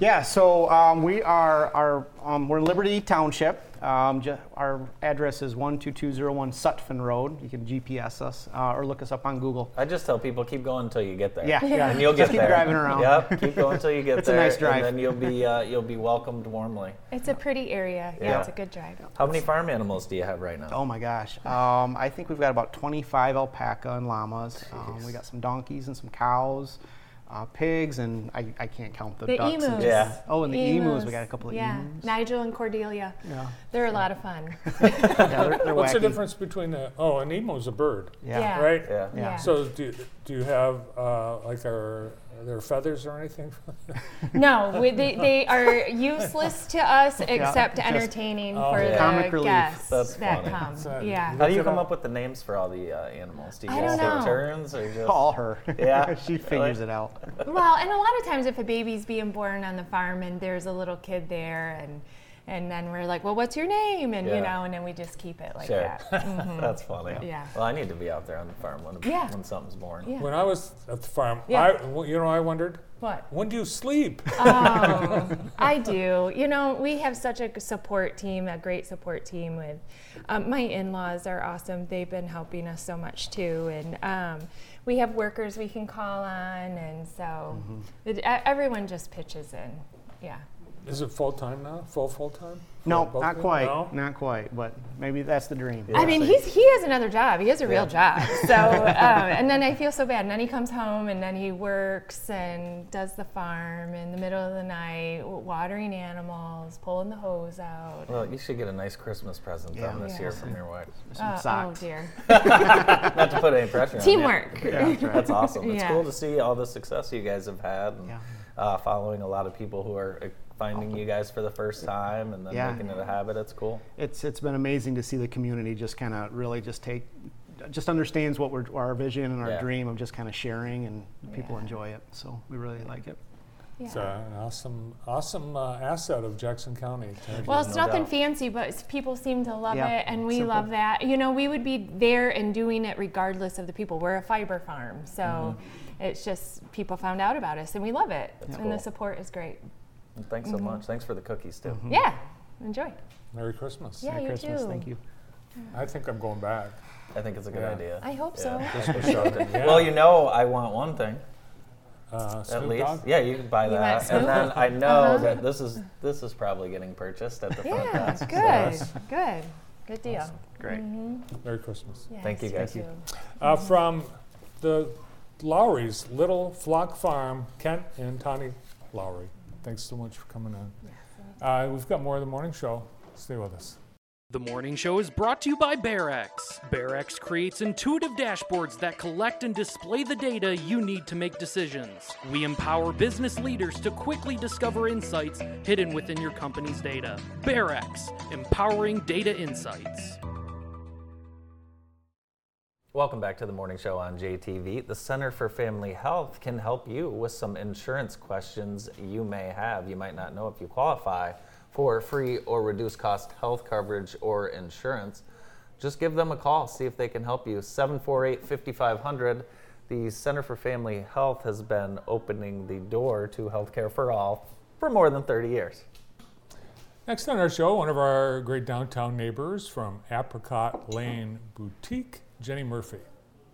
[SPEAKER 6] Yeah, so um, we are, our, um, we're in Liberty Township. Um, ju- our address is 12201 Sutphen Road. You can GPS us uh, or look us up on Google.
[SPEAKER 2] I just tell people keep going until you get there.
[SPEAKER 6] Yeah, yeah.
[SPEAKER 2] And you'll get Just
[SPEAKER 6] keep
[SPEAKER 2] there.
[SPEAKER 6] driving around.
[SPEAKER 2] Yep, keep going until you get
[SPEAKER 6] It's a nice drive.
[SPEAKER 2] And then you'll be uh, you'll be welcomed warmly.
[SPEAKER 5] It's a pretty area. Yeah,
[SPEAKER 2] Yeah.
[SPEAKER 5] it's a good drive.
[SPEAKER 2] How many farm animals do you have right now?
[SPEAKER 6] Oh my gosh. Um, I think we've got about 25 alpaca and llamas. Um, we got some donkeys and some cows, uh, pigs, and I, I can't count the,
[SPEAKER 5] The
[SPEAKER 6] ducks.
[SPEAKER 5] emus.
[SPEAKER 2] Yeah.
[SPEAKER 6] Oh, and the emus. We got a couple of
[SPEAKER 5] yeah.
[SPEAKER 6] emus.
[SPEAKER 5] Nigel and Cordelia.
[SPEAKER 6] Yeah.
[SPEAKER 5] They're a lot of fun.
[SPEAKER 6] Yeah, they're, they're
[SPEAKER 1] What's the difference between the, oh, an emu's a bird,
[SPEAKER 6] Yeah.
[SPEAKER 5] Yeah.
[SPEAKER 1] right?
[SPEAKER 2] Yeah.
[SPEAKER 5] Yeah.
[SPEAKER 1] So do, do you have, uh, like, are, are there feathers or anything?
[SPEAKER 5] No, we, they, they are useless to us except
[SPEAKER 6] just-
[SPEAKER 5] entertaining
[SPEAKER 1] Oh,
[SPEAKER 5] for
[SPEAKER 1] yeah.
[SPEAKER 5] the
[SPEAKER 6] Comic relief.
[SPEAKER 5] guests
[SPEAKER 2] That's
[SPEAKER 5] that
[SPEAKER 2] funny.
[SPEAKER 5] come.
[SPEAKER 1] So,
[SPEAKER 5] yeah.
[SPEAKER 2] How do you come
[SPEAKER 1] up.
[SPEAKER 2] up with the names for all the uh, animals? Do you
[SPEAKER 5] I
[SPEAKER 2] guys
[SPEAKER 5] don't
[SPEAKER 2] take
[SPEAKER 5] know.
[SPEAKER 2] turns or just?
[SPEAKER 6] All her.
[SPEAKER 2] Yeah,
[SPEAKER 6] she figures it out.
[SPEAKER 5] Well, and a lot of times if a baby's being born on the farm and there's a little kid there and and then we're like, well, what's your name? And
[SPEAKER 2] Yeah.
[SPEAKER 5] you know, and then we just keep it like
[SPEAKER 2] Sure.
[SPEAKER 5] that. Mhm.
[SPEAKER 2] That's funny.
[SPEAKER 5] Yeah.
[SPEAKER 2] Well, I need to be out there on the farm when,
[SPEAKER 5] Yeah.
[SPEAKER 2] when something's born.
[SPEAKER 5] Yeah.
[SPEAKER 1] When I was at the farm,
[SPEAKER 5] Yeah.
[SPEAKER 1] I, well, you know, I wondered,
[SPEAKER 5] What?
[SPEAKER 1] when do you sleep?
[SPEAKER 5] Oh, I do. You know, we have such a support team, a great support team. With um, my in-laws are awesome. They've been helping us so much too, and um, we have workers we can call on, and so it, e- everyone just pitches in. Yeah.
[SPEAKER 1] Is it full time now? Full full time?
[SPEAKER 6] No,
[SPEAKER 1] Both
[SPEAKER 6] not quite.
[SPEAKER 1] No?
[SPEAKER 6] Not quite. But maybe that's the dream.
[SPEAKER 5] I mean, he's he has another job. He has a real job. So, um, and then I feel so bad. And then he comes home and then he works and does the farm in the middle of the night, watering animals, pulling the hose out.
[SPEAKER 2] Well, you should get a nice Christmas present
[SPEAKER 6] Yeah.
[SPEAKER 2] this
[SPEAKER 5] Yeah.
[SPEAKER 2] year from your wife.
[SPEAKER 6] Some
[SPEAKER 5] Uh, oh dear.
[SPEAKER 2] Not to put any pressure on you.
[SPEAKER 5] Teamwork.
[SPEAKER 2] That's awesome. It's
[SPEAKER 5] Yeah.
[SPEAKER 2] cool to see all the success you guys have had and
[SPEAKER 6] Yeah.
[SPEAKER 2] uh, following a lot of people who are uh, finding you guys for the first time and then
[SPEAKER 6] Yeah.
[SPEAKER 2] making it a habit. It's cool.
[SPEAKER 6] It's it's been amazing to see the community just kind of really just take just understands what we're our vision and our
[SPEAKER 2] Yeah.
[SPEAKER 6] dream of just kind of sharing and people
[SPEAKER 5] Yeah.
[SPEAKER 6] enjoy it. So we really like it.
[SPEAKER 1] It's
[SPEAKER 5] Yeah.
[SPEAKER 1] uh, an awesome, awesome uh, asset of Jackson County.
[SPEAKER 5] Well, it's
[SPEAKER 2] No
[SPEAKER 5] nothing
[SPEAKER 2] doubt.
[SPEAKER 5] fancy, but people seem to love
[SPEAKER 6] Yeah,
[SPEAKER 5] it, and we
[SPEAKER 6] simple.
[SPEAKER 5] love that. You know, we would be there and doing it regardless of the people. We're a fiber farm, so
[SPEAKER 2] Mm-hmm.
[SPEAKER 5] it's just people found out about us, and we love it, and
[SPEAKER 2] cool.
[SPEAKER 5] the support is great.
[SPEAKER 2] And thanks so much. Thanks for the cookies too.
[SPEAKER 5] Yeah, enjoy.
[SPEAKER 1] Merry Christmas.
[SPEAKER 5] Yeah,
[SPEAKER 6] Merry
[SPEAKER 5] you
[SPEAKER 6] Christmas.
[SPEAKER 5] too.
[SPEAKER 6] Thank you.
[SPEAKER 1] I think I'm going back.
[SPEAKER 2] I think it's a good
[SPEAKER 1] Yeah.
[SPEAKER 2] idea.
[SPEAKER 5] I hope so.
[SPEAKER 2] Yeah.
[SPEAKER 1] Christmas shopping. Yeah.
[SPEAKER 2] Well, you know, I want one thing
[SPEAKER 1] uh,
[SPEAKER 2] at
[SPEAKER 1] Snoop
[SPEAKER 2] least.
[SPEAKER 1] Dogg?
[SPEAKER 2] Yeah, you can buy
[SPEAKER 5] You want
[SPEAKER 2] that, and then I know
[SPEAKER 5] Uh-huh.
[SPEAKER 2] that this is this is probably getting purchased at the front
[SPEAKER 5] Yeah,
[SPEAKER 2] desk. so
[SPEAKER 5] good,
[SPEAKER 2] that's-
[SPEAKER 5] good, good deal.
[SPEAKER 6] Great.
[SPEAKER 1] Merry Christmas.
[SPEAKER 2] Thank you,
[SPEAKER 5] Yes,
[SPEAKER 2] guys.
[SPEAKER 5] too.
[SPEAKER 1] Uh, from the Lowry's Little Flock Farm, Kent and Tawny Lowry. Thanks so much for coming on. Uh, we've got more of the morning show. Stay with us.
[SPEAKER 3] The morning show is brought to you by BearX. BearX creates intuitive dashboards that collect and display the data you need to make decisions. We empower business leaders to quickly discover insights hidden within your company's data. BearX, empowering data insights.
[SPEAKER 2] Welcome back to the morning show on JTV. The Center for Family Health can help you with some insurance questions you may have. You might not know if you qualify for free or reduced cost health coverage or insurance. Just give them a call, see if they can help you. 748 5500. The Center for Family Health has been opening the door to healthcare for all for more than 30 years.
[SPEAKER 1] Next on our show, one of our great downtown neighbors from Apricot Lane Boutique, Jenny Murphy.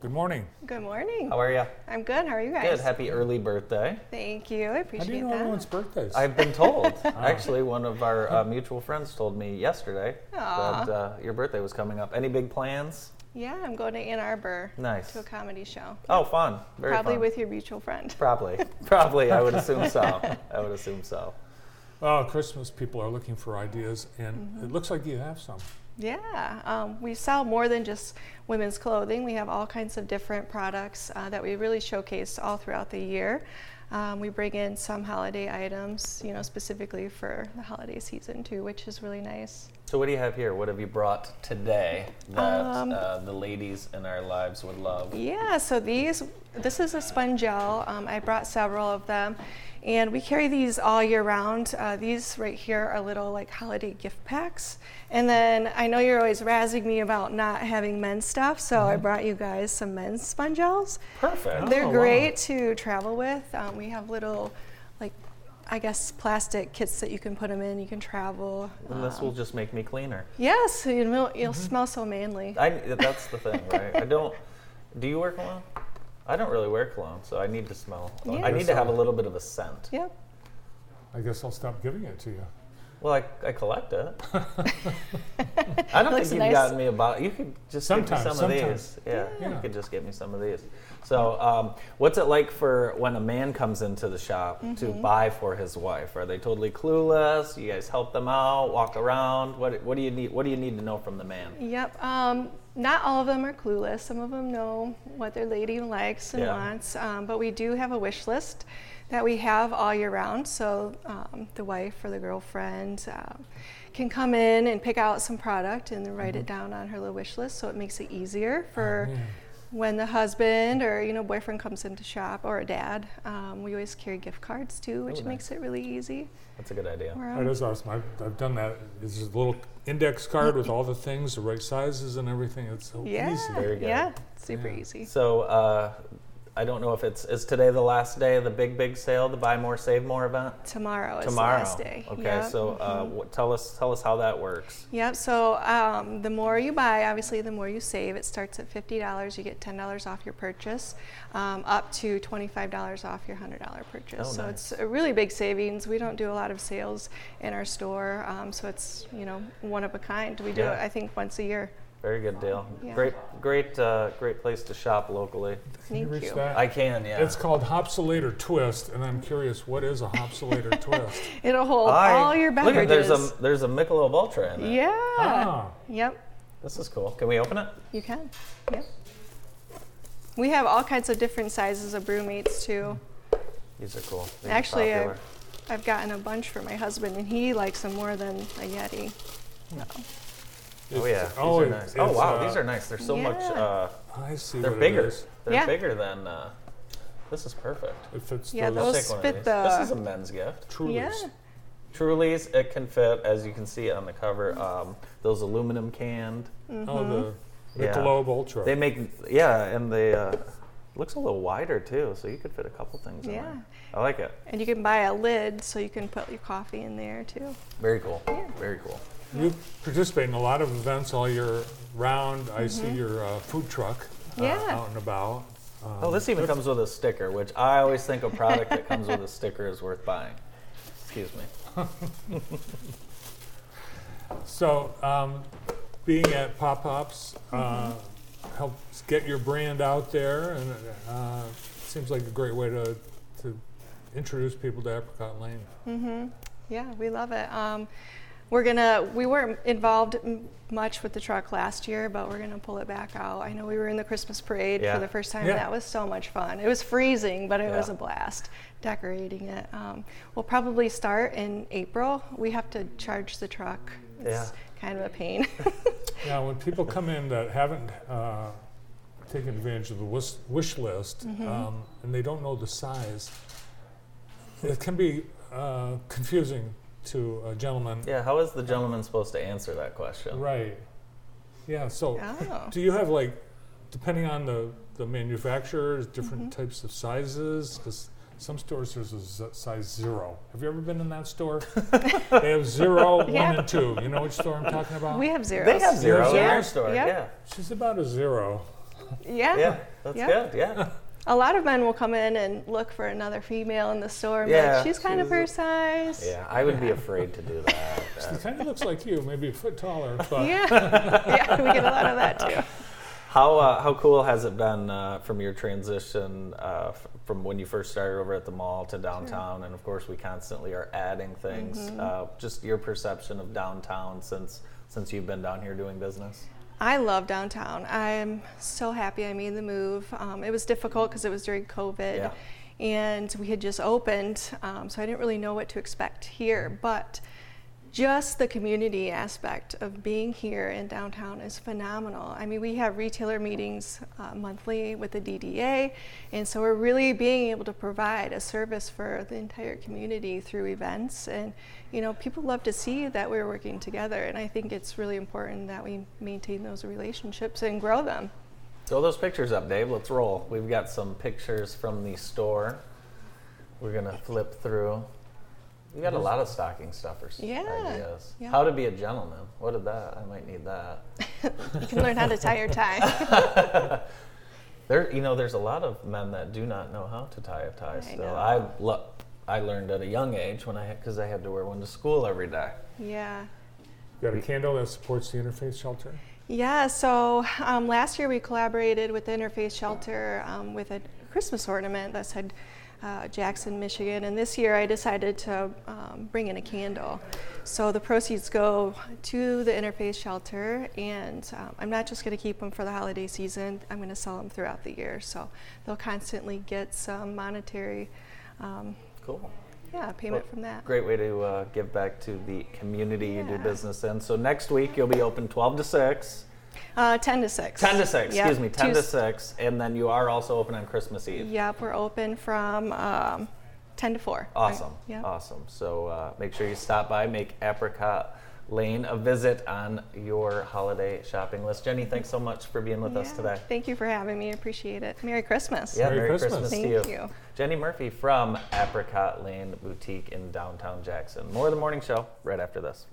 [SPEAKER 1] Good morning.
[SPEAKER 7] Good morning.
[SPEAKER 2] How are you?
[SPEAKER 7] I'm good. How are you guys?
[SPEAKER 2] Good. Happy early birthday.
[SPEAKER 7] Thank you. I appreciate
[SPEAKER 1] How
[SPEAKER 7] appreciate
[SPEAKER 1] do you know
[SPEAKER 7] that.
[SPEAKER 1] everyone's birthdays?
[SPEAKER 2] I've been told. Actually, one of our uh, mutual friends told me yesterday
[SPEAKER 7] Aw.
[SPEAKER 2] that uh, your birthday was coming up. Any big plans?
[SPEAKER 7] Yeah, I'm going to Ann Arbor
[SPEAKER 2] Nice.
[SPEAKER 7] to a comedy show.
[SPEAKER 2] Oh, fun. Very
[SPEAKER 7] Probably
[SPEAKER 2] fun.
[SPEAKER 7] with your mutual friend.
[SPEAKER 2] Probably. Probably. I would assume so. I would assume so.
[SPEAKER 1] Well, Christmas people are looking for ideas, and
[SPEAKER 7] Mm-hmm.
[SPEAKER 1] it looks like you have some.
[SPEAKER 7] Yeah, um, we sell more than just women's clothing. We have all kinds of different products uh, that we really showcase all throughout the year. Um, we bring in some holiday items, you know, specifically for the holiday season too, which is really nice.
[SPEAKER 2] So, what do you have here? What have you brought today that
[SPEAKER 7] Um,
[SPEAKER 2] uh, the ladies in our lives would love?
[SPEAKER 7] Yeah, so these, this is a sponge gel. Um, I brought several of them, and we carry these all year round. Uh, these right here are little like holiday gift packs. And then I know you're always razzing me about not having men's stuff, so I brought you guys some men's sponge gels.
[SPEAKER 2] Perfect.
[SPEAKER 7] They're
[SPEAKER 1] Oh, wow.
[SPEAKER 7] great to travel with. Um, we have little, like, I guess plastic kits that you can put them in. You can travel.
[SPEAKER 2] And this will just make me cleaner.
[SPEAKER 7] Yes, you'll, you'll smell so manly.
[SPEAKER 2] I, that's the thing, right? I don't. Do you wear cologne? I don't really wear cologne, so I need to smell.
[SPEAKER 7] Yeah.
[SPEAKER 2] I need to have a little bit of a scent.
[SPEAKER 7] Yep.
[SPEAKER 1] I guess I'll stop giving it to you.
[SPEAKER 2] Well, I, I collect it. I don't think you've
[SPEAKER 7] nice.
[SPEAKER 2] gotten me about. You could just
[SPEAKER 1] Sometimes,
[SPEAKER 2] give me some of these. Yeah,
[SPEAKER 1] Yeah.
[SPEAKER 2] you could just get me some of these. So, um, what's it like for when a man comes into the shop to
[SPEAKER 7] Mm-hmm.
[SPEAKER 2] buy for his wife? Are they totally clueless? You guys help them out, walk around. What What do you need? What do you need to know from the man?
[SPEAKER 7] Yep. Um, not all of them are clueless. Some of them know what their lady likes and
[SPEAKER 2] Yeah.
[SPEAKER 7] wants. Um, but we do have a wish list that we have all year round. So um, the wife or the girlfriend um, can come in and pick out some product and then write it down on her little wish list. So it makes it easier for. When the husband or you know boyfriend comes in to shop or a dad, um, we always carry gift cards too, which
[SPEAKER 2] nice.
[SPEAKER 7] makes it really easy.
[SPEAKER 2] That's a good idea.
[SPEAKER 7] We're,
[SPEAKER 1] That is awesome. I've, I've done that. It's just a little index card with all the things, the right sizes and everything. It's so
[SPEAKER 7] yeah,
[SPEAKER 1] easy.
[SPEAKER 2] Very good.
[SPEAKER 7] yeah, super
[SPEAKER 1] Yeah.
[SPEAKER 7] easy.
[SPEAKER 2] So, uh, I don't know if it's is today the last day of the big big sale, the buy more save more event.
[SPEAKER 7] Tomorrow is
[SPEAKER 2] Tomorrow.
[SPEAKER 7] the last day.
[SPEAKER 2] Okay,
[SPEAKER 7] Yep.
[SPEAKER 2] so uh, what, tell us tell us how that works.
[SPEAKER 7] Yep. So um, the more you buy, obviously, the more you save. It starts at fifty dollars. You get ten dollars off your purchase, um, up to twenty-five dollars off your hundred dollar purchase.
[SPEAKER 2] Oh,
[SPEAKER 7] so
[SPEAKER 2] nice.
[SPEAKER 7] it's a really big savings. We don't do a lot of sales in our store, um, so it's you know one of a kind. We do
[SPEAKER 2] Yeah.
[SPEAKER 7] it, I think, once a year.
[SPEAKER 2] Very good deal.
[SPEAKER 7] Yeah.
[SPEAKER 2] Great great uh, great place to shop locally.
[SPEAKER 1] Can you
[SPEAKER 7] Thank
[SPEAKER 1] reach
[SPEAKER 7] you.
[SPEAKER 1] that?
[SPEAKER 2] I can, yeah.
[SPEAKER 1] It's called Hopsulator Twist, and I'm curious, what is a Hopsulator Twist?
[SPEAKER 7] It'll hold
[SPEAKER 2] I-
[SPEAKER 7] all your
[SPEAKER 2] Look
[SPEAKER 7] beverages.
[SPEAKER 2] at there's a there's a Michelob Ultra in it.
[SPEAKER 7] yeah.
[SPEAKER 1] Ah,
[SPEAKER 7] Yep.
[SPEAKER 2] This is cool. Can we open it?
[SPEAKER 7] You can. Yep. We have all kinds of different sizes of brewmates too.
[SPEAKER 2] These are cool. These
[SPEAKER 7] Actually,
[SPEAKER 2] popular.
[SPEAKER 7] I've, I've gotten a bunch for my husband, and he likes them more than a Yeti.
[SPEAKER 2] Oh yeah. These
[SPEAKER 1] oh,
[SPEAKER 2] are nice. Oh wow,
[SPEAKER 1] uh,
[SPEAKER 2] these are nice. They're so much. Uh,
[SPEAKER 1] I see.
[SPEAKER 2] they're
[SPEAKER 1] what it
[SPEAKER 2] bigger. They're
[SPEAKER 7] Yeah.
[SPEAKER 2] bigger than. Uh, this is perfect.
[SPEAKER 1] It fits
[SPEAKER 7] Yeah,
[SPEAKER 1] those
[SPEAKER 2] I'll
[SPEAKER 7] Those
[SPEAKER 2] one
[SPEAKER 7] fit the-
[SPEAKER 2] This is a men's gift.
[SPEAKER 1] Trulies.
[SPEAKER 7] Yeah.
[SPEAKER 2] Truly's, it can fit, as you can see on the cover, um, those aluminum canned.
[SPEAKER 1] Oh, the
[SPEAKER 2] Yeah.
[SPEAKER 1] Michelob Ultra.
[SPEAKER 2] They make, yeah, and they uh, looks a little wider too, so you could fit a couple things in
[SPEAKER 7] Yeah.
[SPEAKER 2] there. I like it.
[SPEAKER 7] And you can buy a lid so you can put your coffee in there too.
[SPEAKER 2] Very cool. Yeah. Very cool.
[SPEAKER 1] You participate in a lot of events all year round. I see your uh, food truck uh,
[SPEAKER 7] Mm-hmm. Yeah.
[SPEAKER 1] out and about. Um,
[SPEAKER 2] Oh, this even comes with a sticker, which I always think a product that comes with a sticker is worth buying. Excuse me.
[SPEAKER 1] So, um, being at Pop Pops uh, helps get your brand out there, and uh, seems like a great way to, to introduce people to Apricot Lane.
[SPEAKER 7] Yeah, we love it. Um, we're gonna. We weren't involved m- much with the truck last year, but we're gonna pull it back out. I know we were in the Christmas parade
[SPEAKER 2] Yeah.
[SPEAKER 7] for the first time.
[SPEAKER 1] Yeah.
[SPEAKER 7] and That was so much fun. It was freezing, but it was a blast decorating it. Um, we'll probably start in April. We have to charge the truck. It's kind of a pain.
[SPEAKER 1] Yeah, when people come in that haven't uh, taken advantage of the wish, wish list
[SPEAKER 7] Mm-hmm.
[SPEAKER 1] um, and they don't know the size, it can be uh, confusing to a gentleman.
[SPEAKER 2] Yeah, how is the gentleman supposed to answer that question?
[SPEAKER 1] Right. Yeah, so
[SPEAKER 7] Oh.
[SPEAKER 1] do you have like, depending on the, the manufacturers, different
[SPEAKER 7] Mm-hmm.
[SPEAKER 1] types of sizes? Because some stores there's a z- size zero. Have you ever been in that store? they have zero, one,
[SPEAKER 7] Yeah.
[SPEAKER 1] and two. You know which store I'm talking about?
[SPEAKER 7] we have zeros.
[SPEAKER 2] They have zero in
[SPEAKER 1] zero?
[SPEAKER 2] their store.
[SPEAKER 7] Yeah.
[SPEAKER 2] Yeah.
[SPEAKER 1] She's about a zero.
[SPEAKER 7] Yeah.
[SPEAKER 2] Yeah, that's
[SPEAKER 7] Yeah.
[SPEAKER 2] good. Yeah.
[SPEAKER 7] A lot of men will come in and look for another female in the store. And be
[SPEAKER 2] Yeah,
[SPEAKER 7] like, she's kind of
[SPEAKER 2] she's a-
[SPEAKER 7] her size.
[SPEAKER 2] Yeah, I would be afraid to do that.
[SPEAKER 1] She kind of looks like you, maybe a foot taller, but
[SPEAKER 7] Yeah. yeah, we get a lot of that too.
[SPEAKER 2] How uh, how cool has it been uh, from your transition uh, f- from when you first started over at the mall to downtown? And of course, we constantly are adding things.
[SPEAKER 7] Mm-hmm.
[SPEAKER 2] Uh, just your perception of downtown since since you've been down here doing business.
[SPEAKER 7] I love downtown. I'm so happy I made the move. Um, it was difficult because it was during COVID.
[SPEAKER 2] Yeah.
[SPEAKER 7] And we had just opened, um, so I didn't really know what to expect here. But just the community aspect of being here in downtown is phenomenal. I mean, we have retailer meetings uh, monthly with the DDA, and so we're really being able to provide a service for the entire community through events. And you know, people love to see that we're working together, and I think it's really important that we maintain those relationships and grow them.
[SPEAKER 2] Throw those pictures up, Dave. Let's roll. We've got some pictures from the store. We're gonna flip through. We got a lot of stocking stuffers
[SPEAKER 7] Yeah,
[SPEAKER 2] ideas.
[SPEAKER 7] yeah.
[SPEAKER 2] How to be a gentleman. What did that? I might need that.
[SPEAKER 7] You can learn how to tie your tie.
[SPEAKER 2] There, you know, there's a lot of men that do not know how to tie a tie.
[SPEAKER 7] I
[SPEAKER 2] Still,
[SPEAKER 7] know.
[SPEAKER 2] I lo- I learned at a young age when I because I had to wear one to school every day.
[SPEAKER 7] yeah.
[SPEAKER 1] you got a candle that supports the interfaith shelter.
[SPEAKER 7] Yeah, so um, last year we collaborated with the Interfaith Shelter um, with a Christmas ornament that said uh, Jackson, Michigan, and this year I decided to um, bring in a candle. So the proceeds go to the Interfaith Shelter, and um, I'm not just going to keep them for the holiday season, I'm going to sell them throughout the year. So they'll constantly get some monetary um,
[SPEAKER 2] Cool.
[SPEAKER 7] yeah, payment
[SPEAKER 2] Well,
[SPEAKER 7] from that.
[SPEAKER 2] Great way to uh, give back to the community you do business in. So next week you'll be open 12 to 6.
[SPEAKER 7] Uh, 10 to 6.
[SPEAKER 2] 10 to 6,
[SPEAKER 7] Yep,
[SPEAKER 2] excuse me, 10 to 6. And then you are also open on Christmas Eve.
[SPEAKER 7] Yep, we're open from um, 10 to 4.
[SPEAKER 2] Awesome.
[SPEAKER 7] Yep.
[SPEAKER 2] Awesome. So uh, make sure you stop by, make Apricot Lane a visit on your holiday shopping list. Jenny, thanks so much for being with us today.
[SPEAKER 7] Thank you for having me. I appreciate it. Merry Christmas.
[SPEAKER 2] Yeah,
[SPEAKER 1] Merry
[SPEAKER 2] Merry,
[SPEAKER 1] Christmas.
[SPEAKER 2] Christmas,
[SPEAKER 7] Thank
[SPEAKER 2] to you.
[SPEAKER 7] you.
[SPEAKER 2] Jenny Murphy from Apricot Lane Boutique in downtown Jackson. More of the morning show right after this.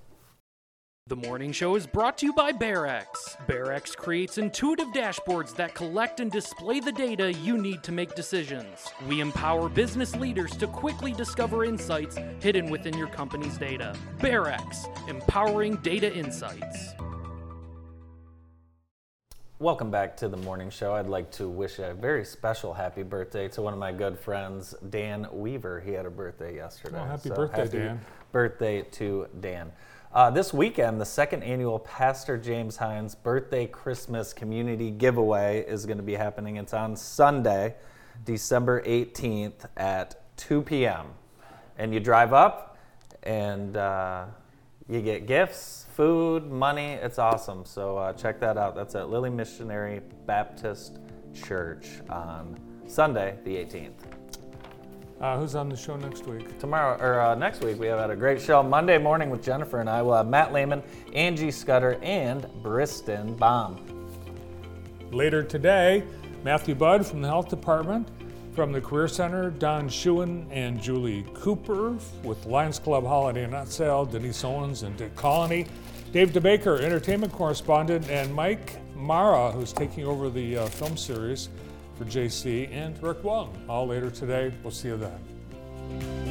[SPEAKER 3] The morning show is brought to you by BearX. BearX creates intuitive dashboards that collect and display the data you need to make decisions. We empower business leaders to quickly discover insights hidden within your company's data. BearX, empowering data insights.
[SPEAKER 2] Welcome back to the morning show. I'd like to wish a very special happy birthday to one of my good friends, Dan Weaver. He had a birthday yesterday.
[SPEAKER 1] Oh, happy birthday,
[SPEAKER 2] happy
[SPEAKER 1] Dan.
[SPEAKER 2] Birthday to Dan. Uh, this weekend, the second annual Pastor James Hines Birthday Christmas Community Giveaway is going to be happening. It's on Sunday, December 18th at 2 p.m. And you drive up and uh, you get gifts, food, money. It's awesome. So uh, check that out. That's at Lily Missionary Baptist Church on Sunday, the 18th.
[SPEAKER 1] Uh, who's on the show next week?
[SPEAKER 2] Tomorrow or uh, next week, we have had a great show. Monday morning with Jennifer and I. We'll have Matt Lehman, Angie Scudder, and Briston Baum.
[SPEAKER 1] Later today, Matthew Budd from the Health Department, from the Career Center, Don Schuin and Julie Cooper with Lions Club Holiday Nut Sale, Denise Owens and Dick Colony, Dave DeBaker, entertainment correspondent, and Mike Mara, who's taking over the uh, film series for JC and Rick Wong. All later today. We'll see you then.